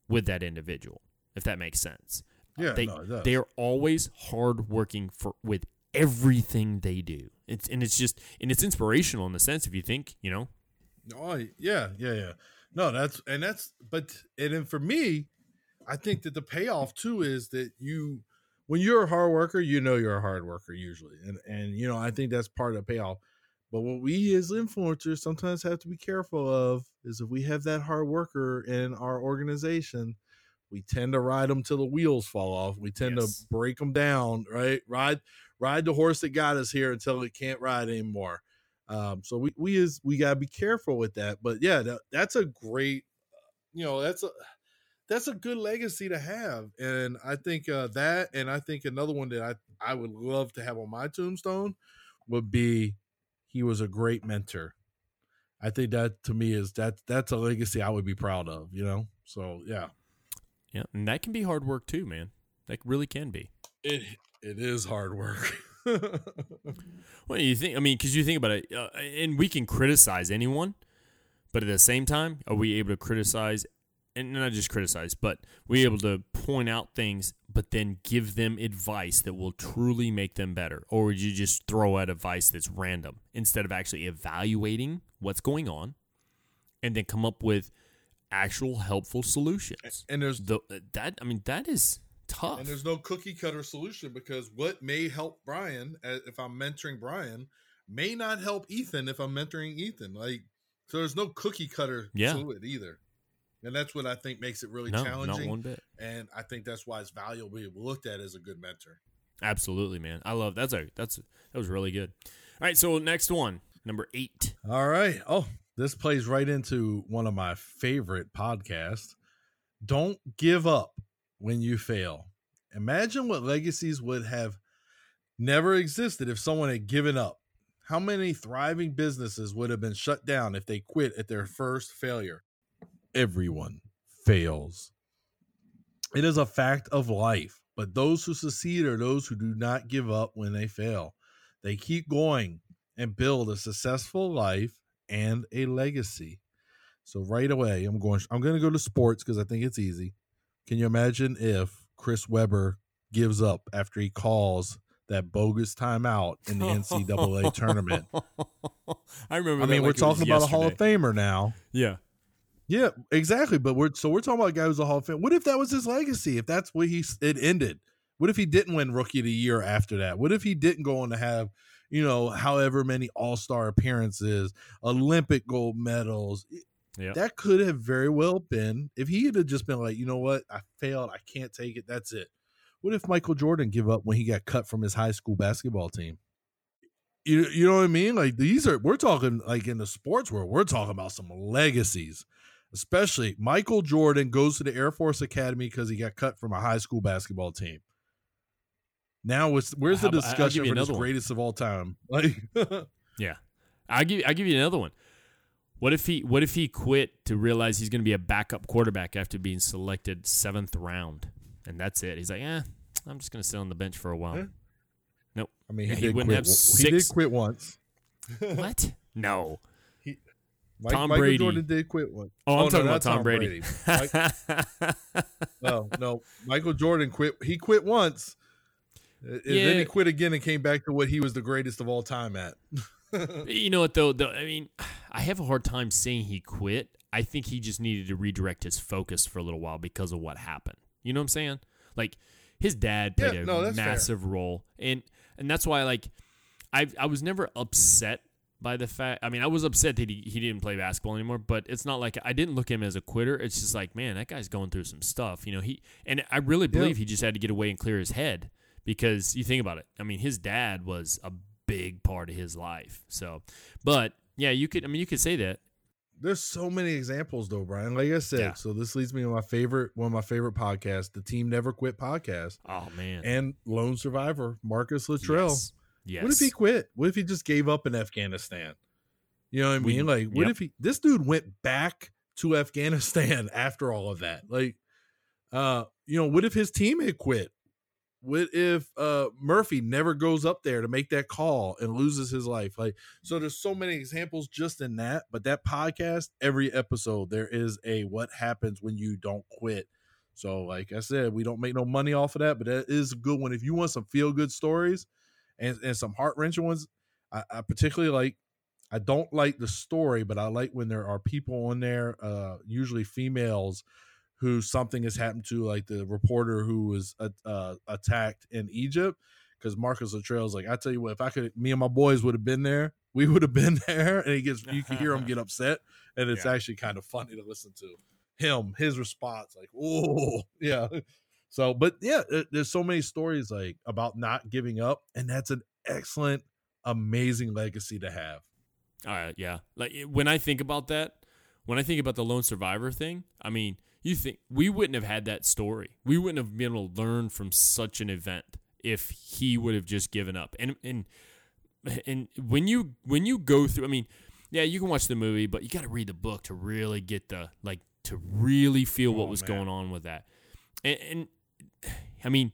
with that individual, if that makes sense. Yeah, they no, they are always hardworking for with everything they do. It's and it's just and it's inspirational in the sense if you think you know Oh yeah, yeah, yeah. No, that's and that's but and then for me, I think that the payoff too is that you when you're a hard worker, you know you're a hard worker usually. And and you know, I think that's part of the payoff. But what we as influencers sometimes have to be careful of is if we have that hard worker in our organization, we tend to ride them till the wheels fall off. We tend Yes. to break them down, right? Ride ride the horse that got us here until it can't ride anymore. Um, so we we is we gotta be careful with that. But yeah, that, that's a great, you know, that's a that's a good legacy to have. And I think uh, that, and I think another one that I I would love to have on my tombstone would be he was a great mentor. I think that to me is that that's a legacy I would be proud of. You know, so yeah, yeah, and that can be hard work too, man. That really can be. it it is hard work. [LAUGHS] Well, you think? I mean, because you think about it, uh, and we can criticize anyone, but at the same time, are we able to criticize, and not just criticize, but we able to point out things, but then give them advice that will truly make them better, or would you just throw out advice that's random instead of actually evaluating what's going on, and then come up with actual helpful solutions? and there's The, that I mean, that is tough. And there's no cookie cutter solution because what may help Brian uh, if I'm mentoring Brian may not help Ethan if I'm mentoring Ethan. Like, so there's no cookie cutter Yeah. to it either. And that's what I think makes it really no, not challenging. one bit. And I think that's why it's valuable to be looked at as a good mentor. Absolutely, man. I love that's a that's that was really good. All right, so next one, number eight. All right. Oh, this plays right into one of my favorite podcasts. Don't give up when you fail. Imagine what legacies would have never existed if someone had given up. How many thriving businesses would have been shut down if they quit at their first failure? Everyone fails. It is a fact of life, but those who succeed are those who do not give up when they fail. They keep going and build a successful life and a legacy. So right away, I'm going. I'm going to go to sports because I think it's easy. Can you imagine if Chris Webber gives up after he calls that bogus timeout in the NCAA [LAUGHS] tournament? I remember. I mean, we're talking about a Hall of. Famer now. Yeah. Yeah, exactly. But we're so we're talking about a guy who's a Hall of Fame. What if that was his legacy? If that's where he it ended? What if he didn't win Rookie of the Year after that? What if he didn't go on to have, you know, however many All Star appearances, Olympic gold medals? Yeah. That could have very well been if he had just been like, you know what, I failed, I can't take it. That's it. What if Michael Jordan give up when he got cut from his high school basketball team? You, you know what I mean? Like these are we're talking like in the sports world, we're talking about some legacies. Especially Michael Jordan goes to the Air Force Academy because he got cut from a high school basketball team. Now, it's, where's the discussion for one. greatest of all time? [LAUGHS] Like, [LAUGHS] Yeah. I give I give you another one. What if he what if he quit to realize he's going to be a backup quarterback after being selected seventh round, and that's it? He's like, eh, I'm just going to sit on the bench for a while. Yeah. I mean, he, he did wouldn't quit. have He did quit once. [LAUGHS] what? No. Mike, Tom Michael Brady. Jordan did quit once. Oh, I'm no, talking not about Tom, Brady. [LAUGHS] Mike- no, no, Michael Jordan quit. He quit once, and then he quit again and came back to what he was the greatest of all time at. [LAUGHS] you know what though? though? I mean, I have a hard time saying he quit. I think he just needed to redirect his focus for a little while because of what happened. You know what I'm saying? Like his dad played Yeah, a no, that's fair. massive role, and and that's why like I I was never upset by the fact. I mean, I was upset that he, he didn't play basketball anymore, but it's not like I didn't look at him as a quitter. It's just like, man, that guy's going through some stuff. You know, he and I really believe he just had to get away and clear his head because you think about it. I mean, his dad was a big part of his life. So, but yeah, you could. I mean, you could say that. There's so many examples though, Brian. Like I said, Yeah. so this leads me to my favorite one of my favorite podcasts, the Team Never Quit podcast, Oh man, and Lone Survivor, Marcus Luttrell. Yes. yes. What if he quit? What if he just gave up in Afghanistan? You know what I We- mean? like, what yep. if he this dude went back to [LAUGHS] Afghanistan after all of that? Like, uh, you know, what if his team had quit? What if uh Murphy never goes up there to make that call and loses his life? Like, so there's so many examples just in that. But that podcast, every episode, there is a what happens when you don't quit. So, like I said, we don't make no money off of that, but that is a good one. If you want some feel good stories and, and some heart wrenching ones, I, I particularly like. I don't like the story, but I like when there are people on there, uh, usually females, who something has happened to, like the reporter who was uh, attacked in Egypt. Because Marcus Luttrell's like, I tell you what, if I could, me and my boys would have been there. We would have [LAUGHS] been there, and he gets, you can hear him [LAUGHS] get upset, and it's Yeah. actually kind of funny to listen to him, his response, like, oh, [LAUGHS] yeah. So, but yeah, there's so many stories like about not giving up, and that's an excellent, amazing legacy to have. All right, yeah. Like when I think about that, when I think about the lone survivor thing, I mean, you think we wouldn't have had that story. We wouldn't have been able to learn from such an event if he would have just given up. And and and when you when you go through, I mean, yeah, you can watch the movie, but you got to read the book to really get the like to really feel what Oh, was man. going on with that. And, and I mean,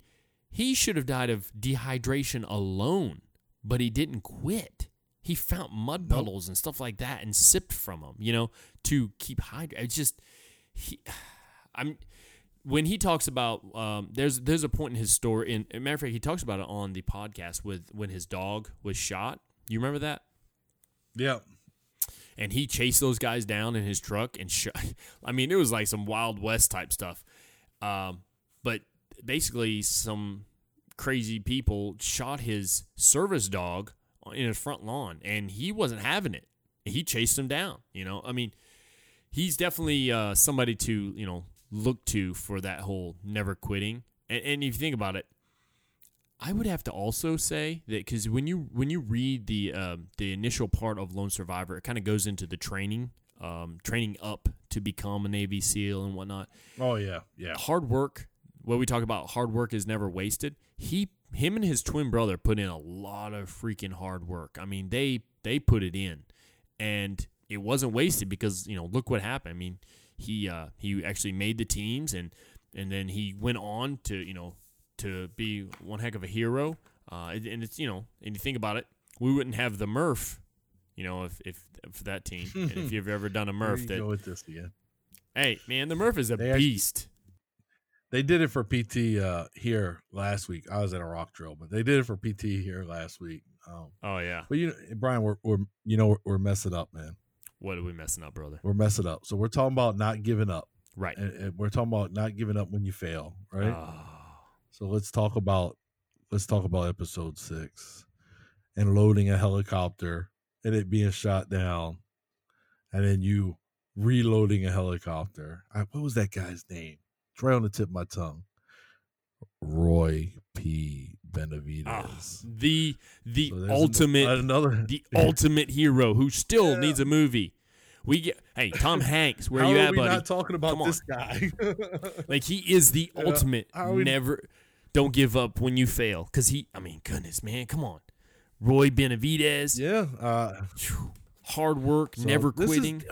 he should have died of dehydration alone, but he didn't quit. He found mud Nope. puddles and stuff like that and sipped from them, you know, to keep hydrated. It's just he. I'm when he talks about um, there's there's a point in his story. In, as a matter of fact, he talks about it on the podcast with when his dog was shot. You remember that? Yeah. and he chased those guys down in his truck and shot. [LAUGHS] I mean, it was like some Wild West type stuff. Um, but basically, some crazy people shot his service dog in his front lawn, and he wasn't having it. He chased him down. You know, I mean, he's definitely uh, somebody to you know look to for that whole never quitting. And, and if you think about it, I would have to also say that because when you when you read the um, the initial part of Lone Survivor, it kind of goes into the training, um, training up to become a Navy SEAL and whatnot. Oh yeah. Yeah. Hard work. What we talk about, hard work is never wasted. He, him, and his twin brother put in a lot of freaking hard work. I mean, they they put it in, and it wasn't wasted because you know look what happened. I mean, he uh, he actually made the teams and and then he went on to you know to be one heck of a hero. Uh, and it's you know, and you think about it, we wouldn't have the Murph You know, if if for that team, and if you've ever done a [LAUGHS] Murph, that go with this again. hey man, the Murph is a They actually- beast. They did it for PT uh, here last week. I was at a rock drill, but they did it for PT here last week. Um, Oh yeah, but you Brian, we're, we're you know we're, we're messing up, man. What are we messing up, brother? We're messing up. So we're talking about not giving up, Right. and, and we're talking about not giving up when you fail, right? Oh, So let's talk about let's talk about episode six and loading a helicopter and it being shot down, and then you reloading a helicopter. I, what was that guy's name? It's right on the tip of my tongue. Roy P. ah, Benavidez. the the So there's an- ultimate another the ultimate hero who still Yeah. needs a movie. We get hey Tom [LAUGHS] Hanks, where you at, we buddy? not talking about Come on. this guy? [LAUGHS] Like he is the Yeah. ultimate. We- Never, don't give up when you fail. Cause he, I mean, goodness, man, come on, Roy Benavidez, yeah. Uh, hard work, So never this is- quitting.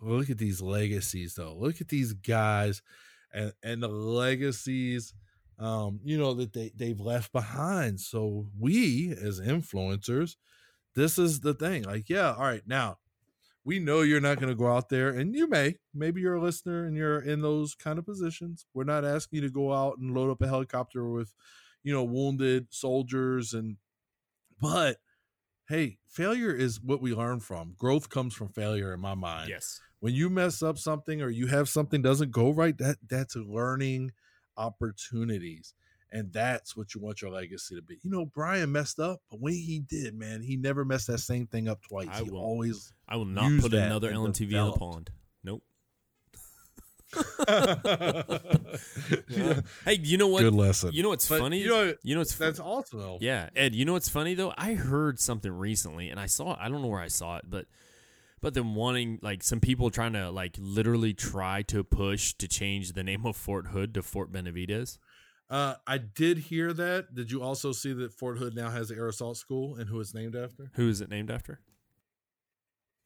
look at these legacies, though. Look at these guys, and and the legacies, um, you know that they they've left behind. So we as influencers, this is the thing. Like, yeah, all right, now we know you're not going to go out there, and you may, maybe you're a listener and you're in those kind of positions. We're not asking you to go out and load up a helicopter with, you know, wounded soldiers and, but hey, failure is what we learn from. Growth comes from failure in my mind. yes, When you mess up something or you have something doesn't go right, that that's learning opportunities. And that's what you want your legacy to be. You know, Brian messed up, but when he did, man, he never messed that same thing up twice. I he won't. always I will not put another LMTV in the pond. Nope. [LAUGHS] Yeah. Hey, you know what? Good lesson. You know what's But, funny? You know, You know what's that's awesome though. Yeah, Ed. You know what's funny though? I heard something recently, and I saw. I don't know where I saw it, but but then wanting like some people trying to like literally try to push to change the name of Fort Hood to Fort Benavidez. Uh, I did hear that. Did you also see that Fort Hood now has the air assault school and who it's named after? Who is it named after?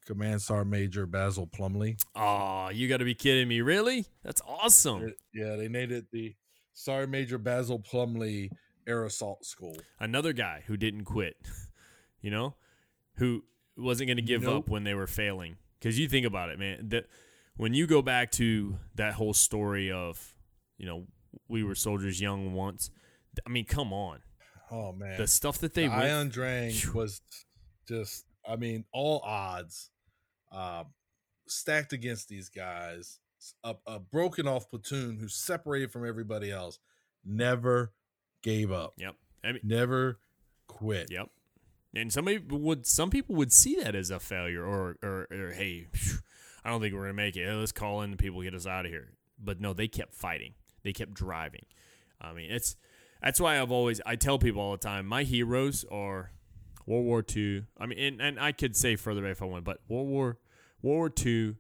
Command Sergeant Major Basil Plumley. Oh, you got to be kidding me! Really? That's awesome. Yeah, they named it the Sergeant Major Basil Plumley Air Assault School. Another guy who didn't quit. [LAUGHS] You know, who wasn't going to give Nope. up when they were failing. Because you think about it, man. That when you go back to that whole story of, you know, we were soldiers young once. I mean, come on. Oh man, the stuff that they the went Ia Drang Phew. was just, I mean, all odds um, stacked against these guys. A, a broken off platoon who separated from everybody else, never gave up, Yep. I mean, never quit. yep. And somebody would, some people would see that as a failure, or, or, or hey, phew, I don't think we're gonna make it. Let's call in the people, get us out of here. But no, they kept fighting. They kept driving. I mean, it's that's why I've always I tell people all the time, my heroes are World War II. I mean, and, and I could say further if I want, but World War World War II,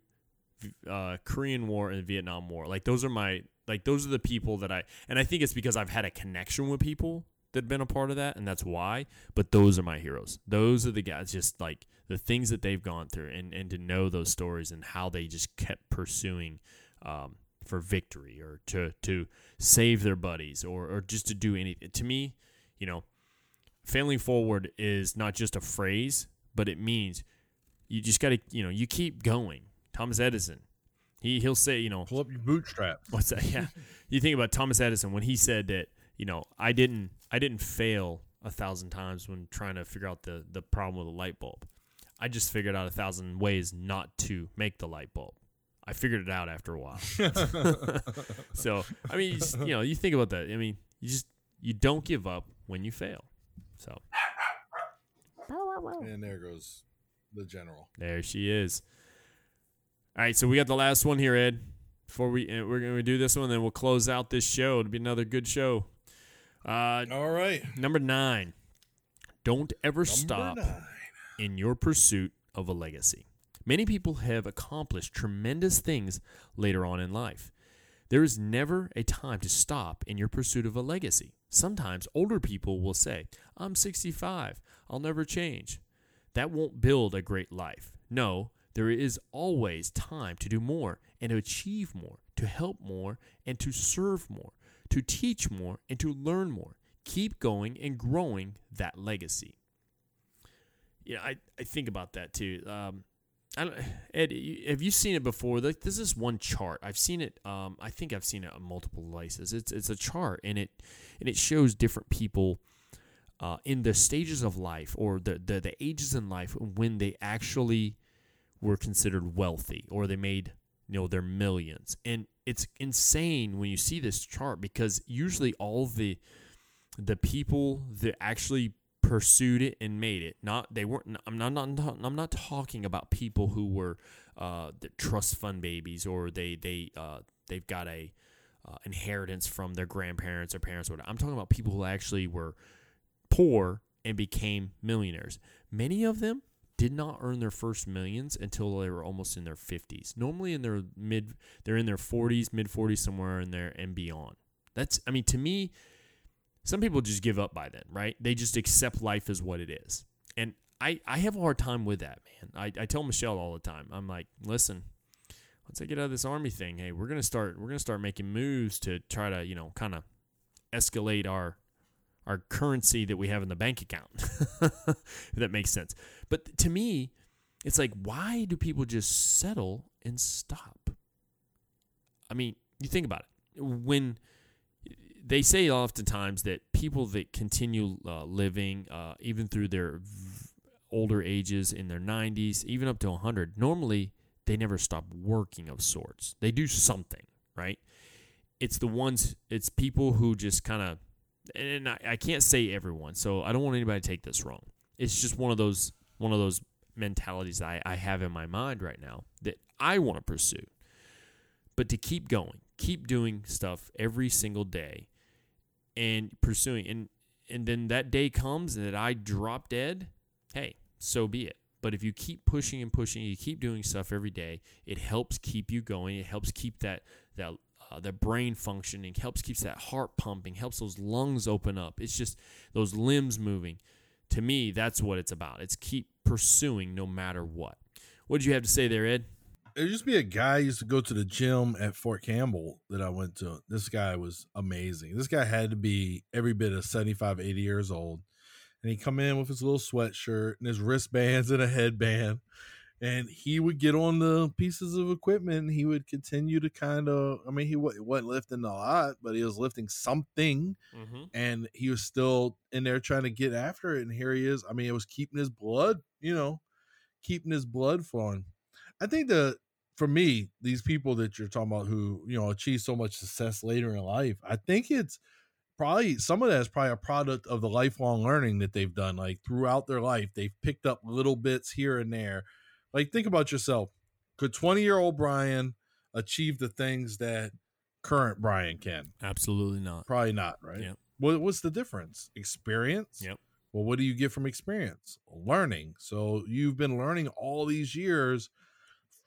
uh, Korean War, and Vietnam War. Like those are my like those are the people that I and I think it's because I've had a connection with people have been a part of that, and that's why. But those are my heroes. Those are the guys, just like the things that they've gone through, and and to know those stories and how they just kept pursuing. Um, for victory or to to save their buddies or or just to do anything. To me, you know, failing forward is not just a phrase, but it means you just got to, you know, you keep going. Thomas Edison, he he'll say, you know, Pull up your bootstraps. what's that? Yeah, [LAUGHS] you think about Thomas Edison when he said that, you know, I didn't I didn't fail a thousand times when trying to figure out the the problem with a light bulb. I just figured out a thousand ways not to make the light bulb. I figured it out after a while. [LAUGHS] so I mean, you, just, you know, you think about that. I mean, you just you don't give up when you fail. So And there goes the general. there she is. All right, so we got the last one here, Ed. Before we uh, we're gonna do this one, then we'll close out this show. It'll be another good show. Uh, All right. number nine. Don't ever stop nine. in your pursuit of a legacy. Many people have accomplished tremendous things later on in life. There is never a time to stop in your pursuit of a legacy. Sometimes older people will say, I'm 65, I'll never change. That won't build a great life. No, there is always time to do more and to achieve more, to help more and to serve more, to teach more and to learn more. Keep going and growing that legacy yeah, I, I think about that too. Um, I Ed, have you seen it before? Like, this is one chart. I've seen it. Um, I think I've seen it on multiple places. It's it's a chart, and it and it shows different people uh, in the stages of life or the, the the ages in life when they actually were considered wealthy or they made you know their millions. And it's insane when you see this chart because usually all the the people that actually pursued it and made it not they weren't i'm not, not i'm not talking about people who were uh the trust fund babies or they they uh they've got a uh, inheritance from their grandparents or parents or whatever i'm talking about people who actually were poor and became millionaires many of them did not earn their first millions until they were almost in their 50s normally in their mid they're in their 40s mid 40s somewhere in there and beyond that's i mean to me some people just give up by then, right? They just accept life as what it is. And I, I have a hard time with that, man. I, I tell Michelle all the time, I'm like, listen, once I get out of this army thing, hey, we're gonna start we're gonna start making moves to try to, you know, kind of escalate our our currency that we have in the bank account. [LAUGHS] that makes sense. But to me, it's like, why do people just settle and stop? I mean, you think about it. When they say oftentimes that people that continue uh, living uh, even through their older ages in their 90s even up to 100 normally they never stop working of sorts they do something right it's the ones it's people who just kind of and I, I can't say everyone so i don't want anybody to take this wrong it's just one of those one of those mentalities I, I have in my mind right now that i want to pursue but to keep going keep doing stuff every single day and pursuing and and then that day comes and that I drop dead, hey, so be it. But if you keep pushing and pushing, you keep doing stuff every day, it helps keep you going. It helps keep that that uh, the brain functioning, helps keeps that heart pumping, helps those lungs open up. It's just those limbs moving. To me, that's what it's about. It's keep pursuing no matter what. What did you have to say there, Ed? there used to be a guy used to go to the gym at Fort Campbell that I went to. This guy was amazing. This guy had to be every bit of 75, 80 years old. And he'd come in with his little sweatshirt and his wristbands and a headband. And he would get on the pieces of equipment he would continue to kind of, I mean, he wa- wasn't lifting a lot, but he was lifting something. Mm-hmm. And he was still in there trying to get after it. And here he is. I mean, it was keeping his blood, you know, keeping his blood flowing. I think the for me, these people that you're talking about who, you know, achieve so much success later in life, I think it's probably some of that is probably a product of the lifelong learning that they've done. Like throughout their life, they've picked up little bits here and there. Like think about yourself. Could 20 year old Brian achieve the things that current Brian can? Absolutely not. Probably not, right? Yep. What, what's the difference? Experience? Yep. Well, what do you get from experience? Learning. So you've been learning all these years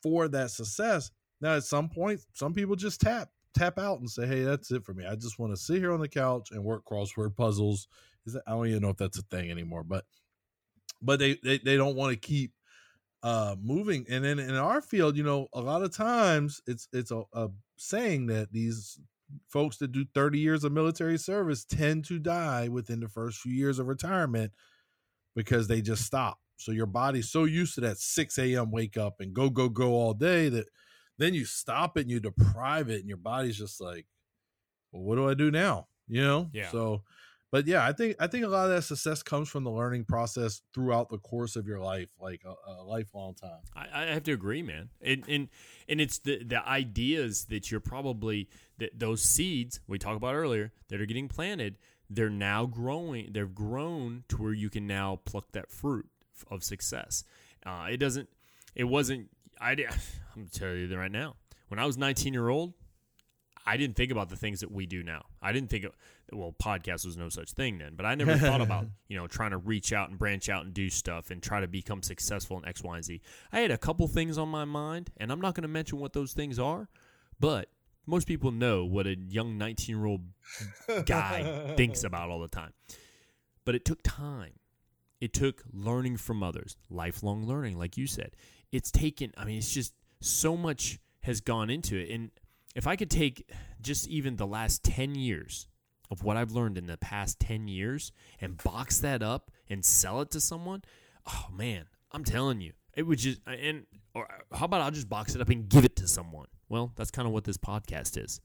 for that success. Now, at some point, some people just tap tap out and say, "Hey, that's it for me. I just want to sit here on the couch and work crossword puzzles." Is that, I don't even know if that's a thing anymore, but but they they, they don't want to keep uh moving. And then in our field, you know, a lot of times it's it's a, a saying that these folks that do 30 years of military service tend to die within the first few years of retirement because they just stop. So your body's so used to that 6 a.m. wake up and go, go, go all day that then you stop it and you deprive it, and your body's just like, well, what do I do now? You know? Yeah. So but yeah, I think I think a lot of that success comes from the learning process throughout the course of your life, like a, a lifelong time. I, I have to agree, man. And and and it's the the ideas that you're probably that those seeds we talked about earlier that are getting planted. They're now growing. They've grown to where you can now pluck that fruit of success. Uh, it doesn't. It wasn't. I. [LAUGHS] I'm telling you that right now. When I was 19 year old, I didn't think about the things that we do now. I didn't think of, well, podcast was no such thing then, but I never thought [LAUGHS] about, you know, trying to reach out and branch out and do stuff and try to become successful in X, Y, and Z. I had a couple things on my mind, and I'm not going to mention what those things are, but most people know what a young 19 year old guy [LAUGHS] thinks about all the time. But it took time. It took learning from others, lifelong learning, like you said. It's taken, I mean, it's just so much has gone into it. And if I could take just even the last 10 years of what I've learned in the past 10 years and box that up and sell it to someone, oh man, I'm telling you, it would just and or how about I'll just box it up and give it to someone. Well, that's kind of what this podcast is.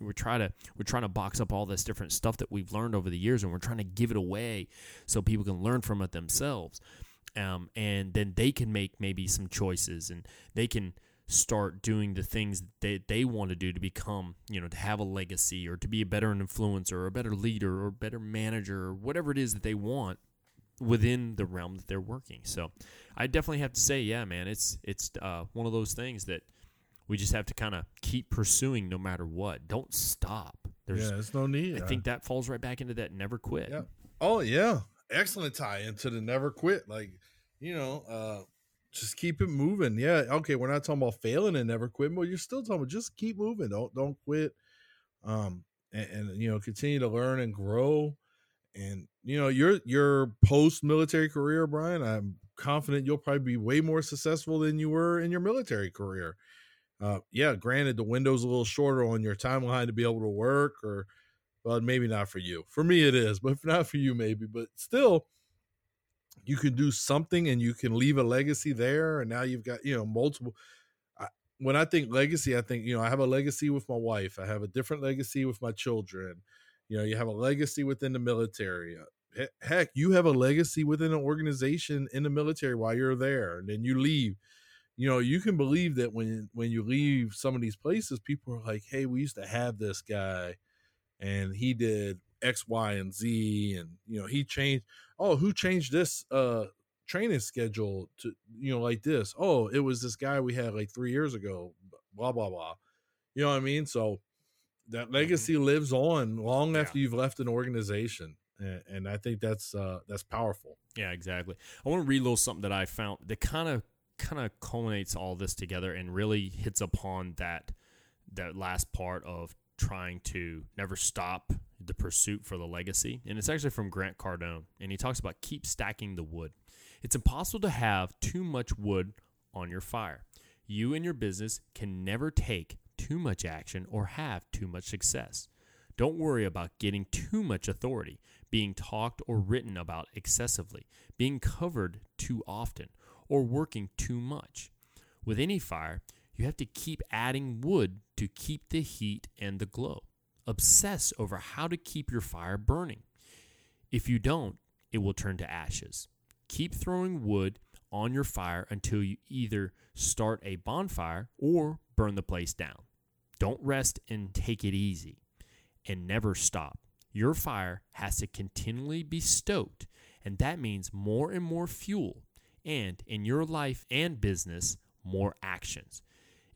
We're trying to we're trying to box up all this different stuff that we've learned over the years, and we're trying to give it away so people can learn from it themselves, um, and then they can make maybe some choices, and they can start doing the things that they want to do to become, you know, to have a legacy or to be a better influencer or a better leader or a better manager or whatever it is that they want within the realm that they're working. So I definitely have to say, yeah, man, it's it's uh, one of those things that we just have to kind of keep pursuing no matter what. Don't stop. There's, yeah, there's no need. I think that falls right back into that never quit. Yeah. Oh yeah, excellent tie into the never quit. Like you know, uh, just keep it moving. Yeah. Okay, we're not talking about failing and never quitting, but you're still talking about just keep moving. Don't don't quit. Um, and, and you know, continue to learn and grow. And you know, your your post military career, Brian, I'm confident you'll probably be way more successful than you were in your military career. Uh, yeah, granted, the window's a little shorter on your timeline to be able to work, or well, maybe not for you. For me, it is, but not for you, maybe. But still, you can do something and you can leave a legacy there. And now you've got you know multiple. I, when I think legacy, I think you know I have a legacy with my wife. I have a different legacy with my children. You know, you have a legacy within the military. Uh, heck, you have a legacy within an organization in the military while you're there, and then you leave you know, you can believe that when when you leave some of these places, people are like, "Hey, we used to have this guy, and he did X, Y, and Z, and you know, he changed. Oh, who changed this uh training schedule to you know like this? Oh, it was this guy we had like three years ago. Blah blah blah. You know what I mean? So that mm-hmm. legacy mm-hmm. lives on long yeah. after you've left an organization. And, and I think that's uh, that's powerful. Yeah, exactly. I want to read a little something that I found that kind of kind of culminates all this together and really hits upon that that last part of trying to never stop the pursuit for the legacy. And it's actually from Grant Cardone. And he talks about keep stacking the wood. It's impossible to have too much wood on your fire. You and your business can never take too much action or have too much success. Don't worry about getting too much authority, being talked or written about excessively, being covered too often, or working too much. With any fire, you have to keep adding wood to keep the heat and the glow. Obsess over how to keep your fire burning. If you don't, it will turn to ashes. Keep throwing wood on your fire until you either start a bonfire or burn the place down. Don't rest and take it easy. And never stop. Your fire has to continually be stoked, and that means more and more fuel and in your life and business, more actions.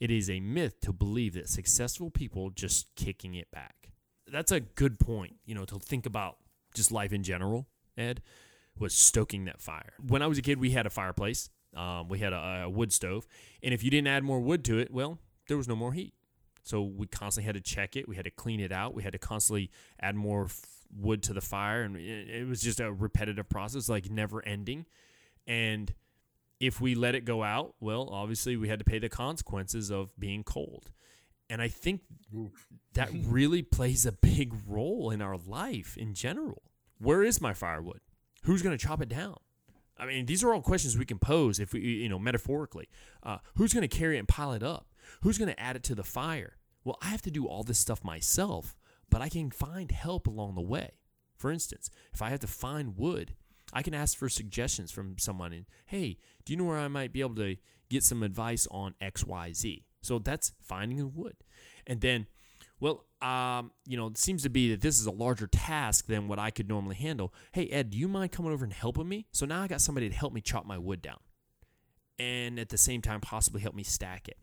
It is a myth to believe that successful people just kicking it back. That's a good point, you know, to think about just life in general, Ed, was stoking that fire. When I was a kid, we had a fireplace, um, we had a, a wood stove, and if you didn't add more wood to it, well, there was no more heat. So we constantly had to check it. We had to clean it out. We had to constantly add more f- wood to the fire, and it, it was just a repetitive process, like never ending. And if we let it go out, well, obviously we had to pay the consequences of being cold. And I think that [LAUGHS] really plays a big role in our life in general. Where is my firewood? Who's going to chop it down? I mean, these are all questions we can pose if we, you know, metaphorically. Uh, who's going to carry it and pile it up? Who's going to add it to the fire? Well, I have to do all this stuff myself, but I can find help along the way. For instance, if I have to find wood, I can ask for suggestions from someone and, hey, do you know where I might be able to get some advice on XYZ? So that's finding the wood. And then, well, um, you know, it seems to be that this is a larger task than what I could normally handle. Hey, Ed, do you mind coming over and helping me? So now I got somebody to help me chop my wood down and at the same time possibly help me stack it.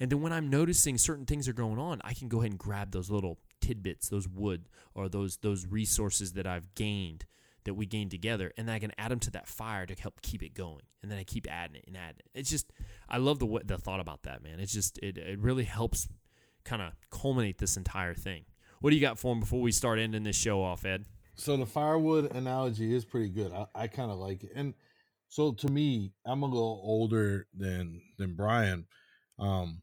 And then when I'm noticing certain things are going on, I can go ahead and grab those little tidbits, those wood or those those resources that I've gained that we gain together, and then I can add them to that fire to help keep it going. And then I keep adding it and adding it. It's just I love the the thought about that, man. It's just it it really helps kind of culminate this entire thing. What do you got for him before we start ending this show off, Ed? So the firewood analogy is pretty good. I, I kind of like it, and so to me, I'm a little older than than Brian, um,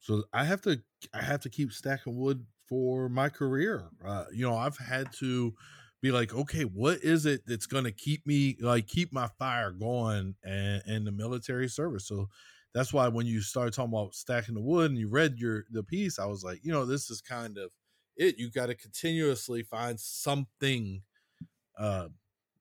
so I have to I have to keep stacking wood for my career. Uh, you know, I've had to be like, okay, what is it that's going to keep me like keep my fire going and in the military service? So that's why when you started talking about stacking the wood and you read your the piece, I was like, you know, this is kind of it. You got to continuously find something. Uh,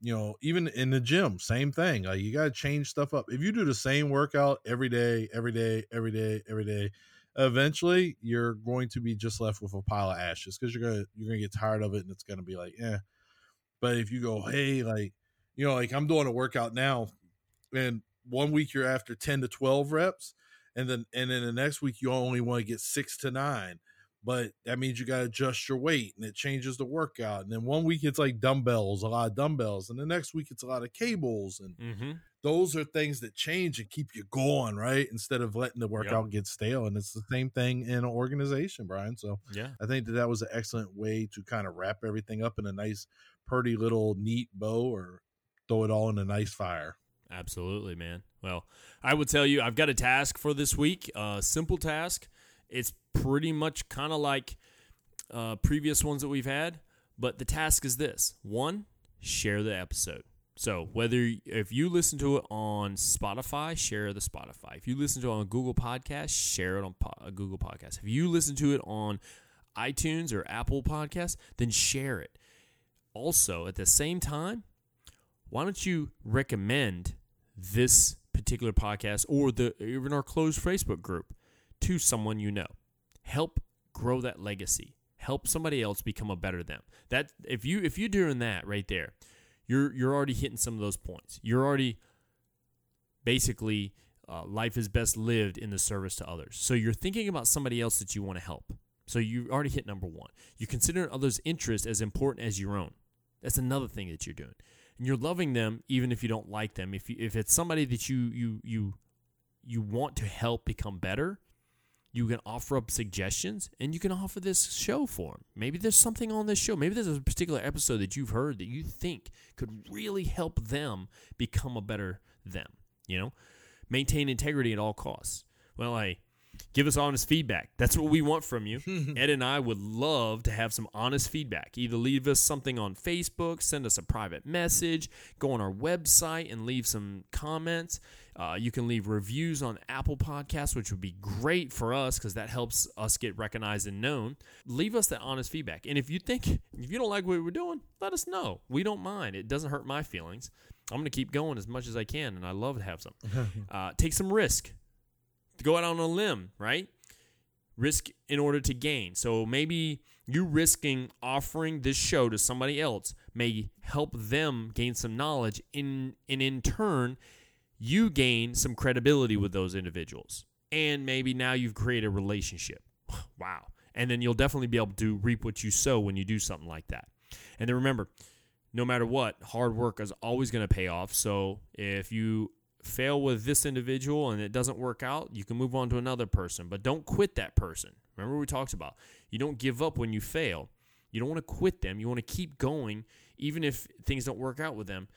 you know, even in the gym, same thing. Like you got to change stuff up. If you do the same workout every day, every day, every day, every day, eventually you're going to be just left with a pile of ashes because you're gonna you're gonna get tired of it and it's gonna be like, yeah. But if you go, hey, like, you know, like I'm doing a workout now, and one week you're after 10 to 12 reps, and then and then the next week you only want to get six to nine. But that means you got to adjust your weight and it changes the workout. And then one week it's like dumbbells, a lot of dumbbells. And the next week it's a lot of cables. And Mm-hmm. those are things that change and keep you going, right? Instead of letting the workout get stale. And it's the same thing in an organization, Brian. So Yeah. I think that that was an excellent way to kind of wrap everything up in a nice, pretty little neat bow or throw it all in a nice fire. Absolutely, man. Well, I would tell you, I've got a task for this week. A simple task. It's pretty much kind of like uh, previous ones that we've had, but the task is this: one, share the episode. So whether if you listen to it on Spotify, share the Spotify. If you listen to it on Google Podcast, share it on po- uh, Google Podcast. If you listen to it on iTunes or Apple Podcast, then share it. Also, at the same time, why don't you recommend this particular podcast or the even our closed Facebook group to someone you know? Help grow that legacy. Help somebody else become a better them. That if you if you're doing that right there, you're you're already hitting some of those points. You're already basically uh, life is best lived in the service to others. So you're thinking about somebody else that you want to help. So you already hit number one. You consider others' interest as important as your own. That's another thing that you're doing. And you're loving them even if you don't like them. If you, if it's somebody that you you you you want to help become better, you can offer up suggestions and you can offer this show for them. Maybe there's something on this show. Maybe there's a particular episode that you've heard that you think could really help them become a better them. You know, maintain integrity at all costs. Well, hey, give us honest feedback. That's what we want from you. [LAUGHS] Ed and I would love to have some honest feedback. Either leave us something on Facebook, send us a private message, go on our website and leave some comments. Uh, you can leave reviews on Apple Podcasts, which would be great for us because that helps us get recognized and known. Leave us that honest feedback. And if you think, if you don't like what we're doing, let us know. We don't mind. It doesn't hurt my feelings. I'm going to keep going as much as I can, and I love to have some. [LAUGHS] Uh, take some risk. Go out on a limb, right? Risk in order to gain. So maybe you risking offering this show to somebody else may help them gain some knowledge in and in turn you gain some credibility with those individuals. And maybe now you've created a relationship. [SIGHS] Wow. And then you'll definitely be able to reap what you sow when you do something like that. And then remember, no matter what, hard work is always going to pay off. So if you fail with this individual and it doesn't work out, you can move on to another person. But don't quit that person. Remember, we talked about you don't give up when you fail. You don't want to quit them. You want to keep going, even if things don't work out with them.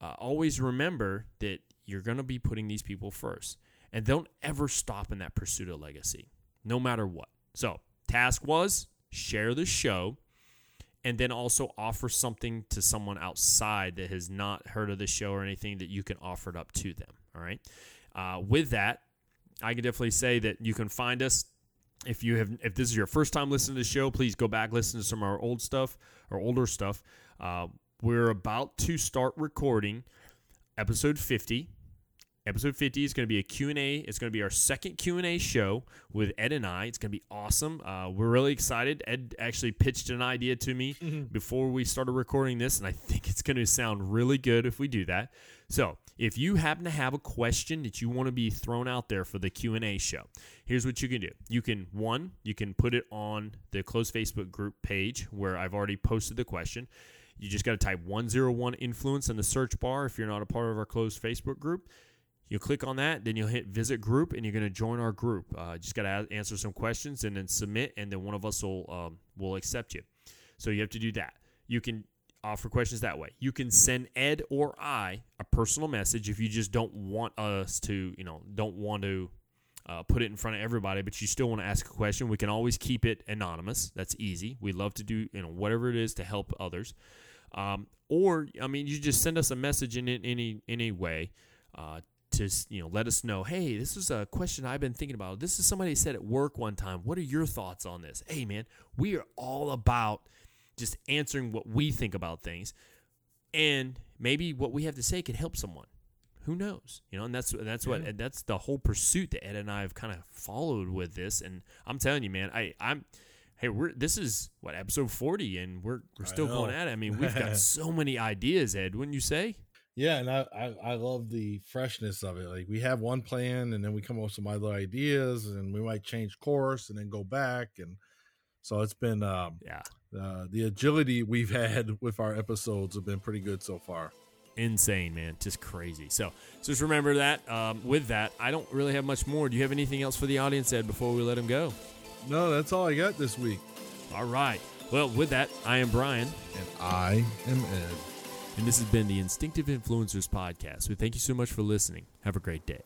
Uh, always remember that you're going to be putting these people first. And don't ever stop in that pursuit of legacy, no matter what. So, task was share the show and then also offer something to someone outside that has not heard of the show or anything that you can offer it up to them. All right. Uh, with that, I can definitely say that you can find us. If you have, if this is your first time listening to the show, please go back listen to some of our old stuff or older stuff. Uh, we're about to start recording episode 50 episode 50 is going to be a q&a it's going to be our second q&a show with ed and i. It's going to be awesome. Uh, we're really excited. Ed actually pitched an idea to me before we started recording this and i think it's going to sound really good if we do that so if you happen to have a question that you want to be thrown out there for the q&a show here's what you can do you can one you can put it on the closed facebook group page where i've already posted the question you just got to type 101 influence in the search bar if you're not a part of our closed facebook group You'll click on that, then you'll hit visit group, and you're going to join our group. Uh, just got to answer some questions and then submit, and then one of us will um, will accept you. So you have to do that. You can offer questions that way. You can send Ed or I a personal message if you just don't want us to, you know, don't want to uh, put it in front of everybody, but you still want to ask a question. We can always keep it anonymous. That's easy. We love to do, you know, whatever it is to help others. Um, or I mean, you just send us a message in, in any any way. Uh, to you know, let us know. Hey, this is a question I've been thinking about. This is somebody said at work one time. What are your thoughts on this? Hey, man, we are all about just answering what we think about things, and maybe what we have to say can help someone. Who knows? You know, and that's that's what and that's the whole pursuit that Ed and I have kind of followed with this. And I'm telling you, man, I I'm hey, we're this is what episode 40, and we're we're still going at it. I mean, [LAUGHS] we've got so many ideas, Ed. Wouldn't you say? Yeah, and I, I, I love the freshness of it. Like we have one plan, and then we come up with some other ideas, and we might change course, and then go back, and so it's been um, yeah uh, the agility we've [LAUGHS] had with our episodes have been pretty good so far. Insane, man, just crazy. So, so just remember that. Um, with that, I don't really have much more. Do you have anything else for the audience, Ed, before we let them go? No, that's all I got this week. All right. Well, with that, I am Brian. And I am Ed. And this has been the Instinctive Influencers Podcast. We thank you so much for listening. Have a great day.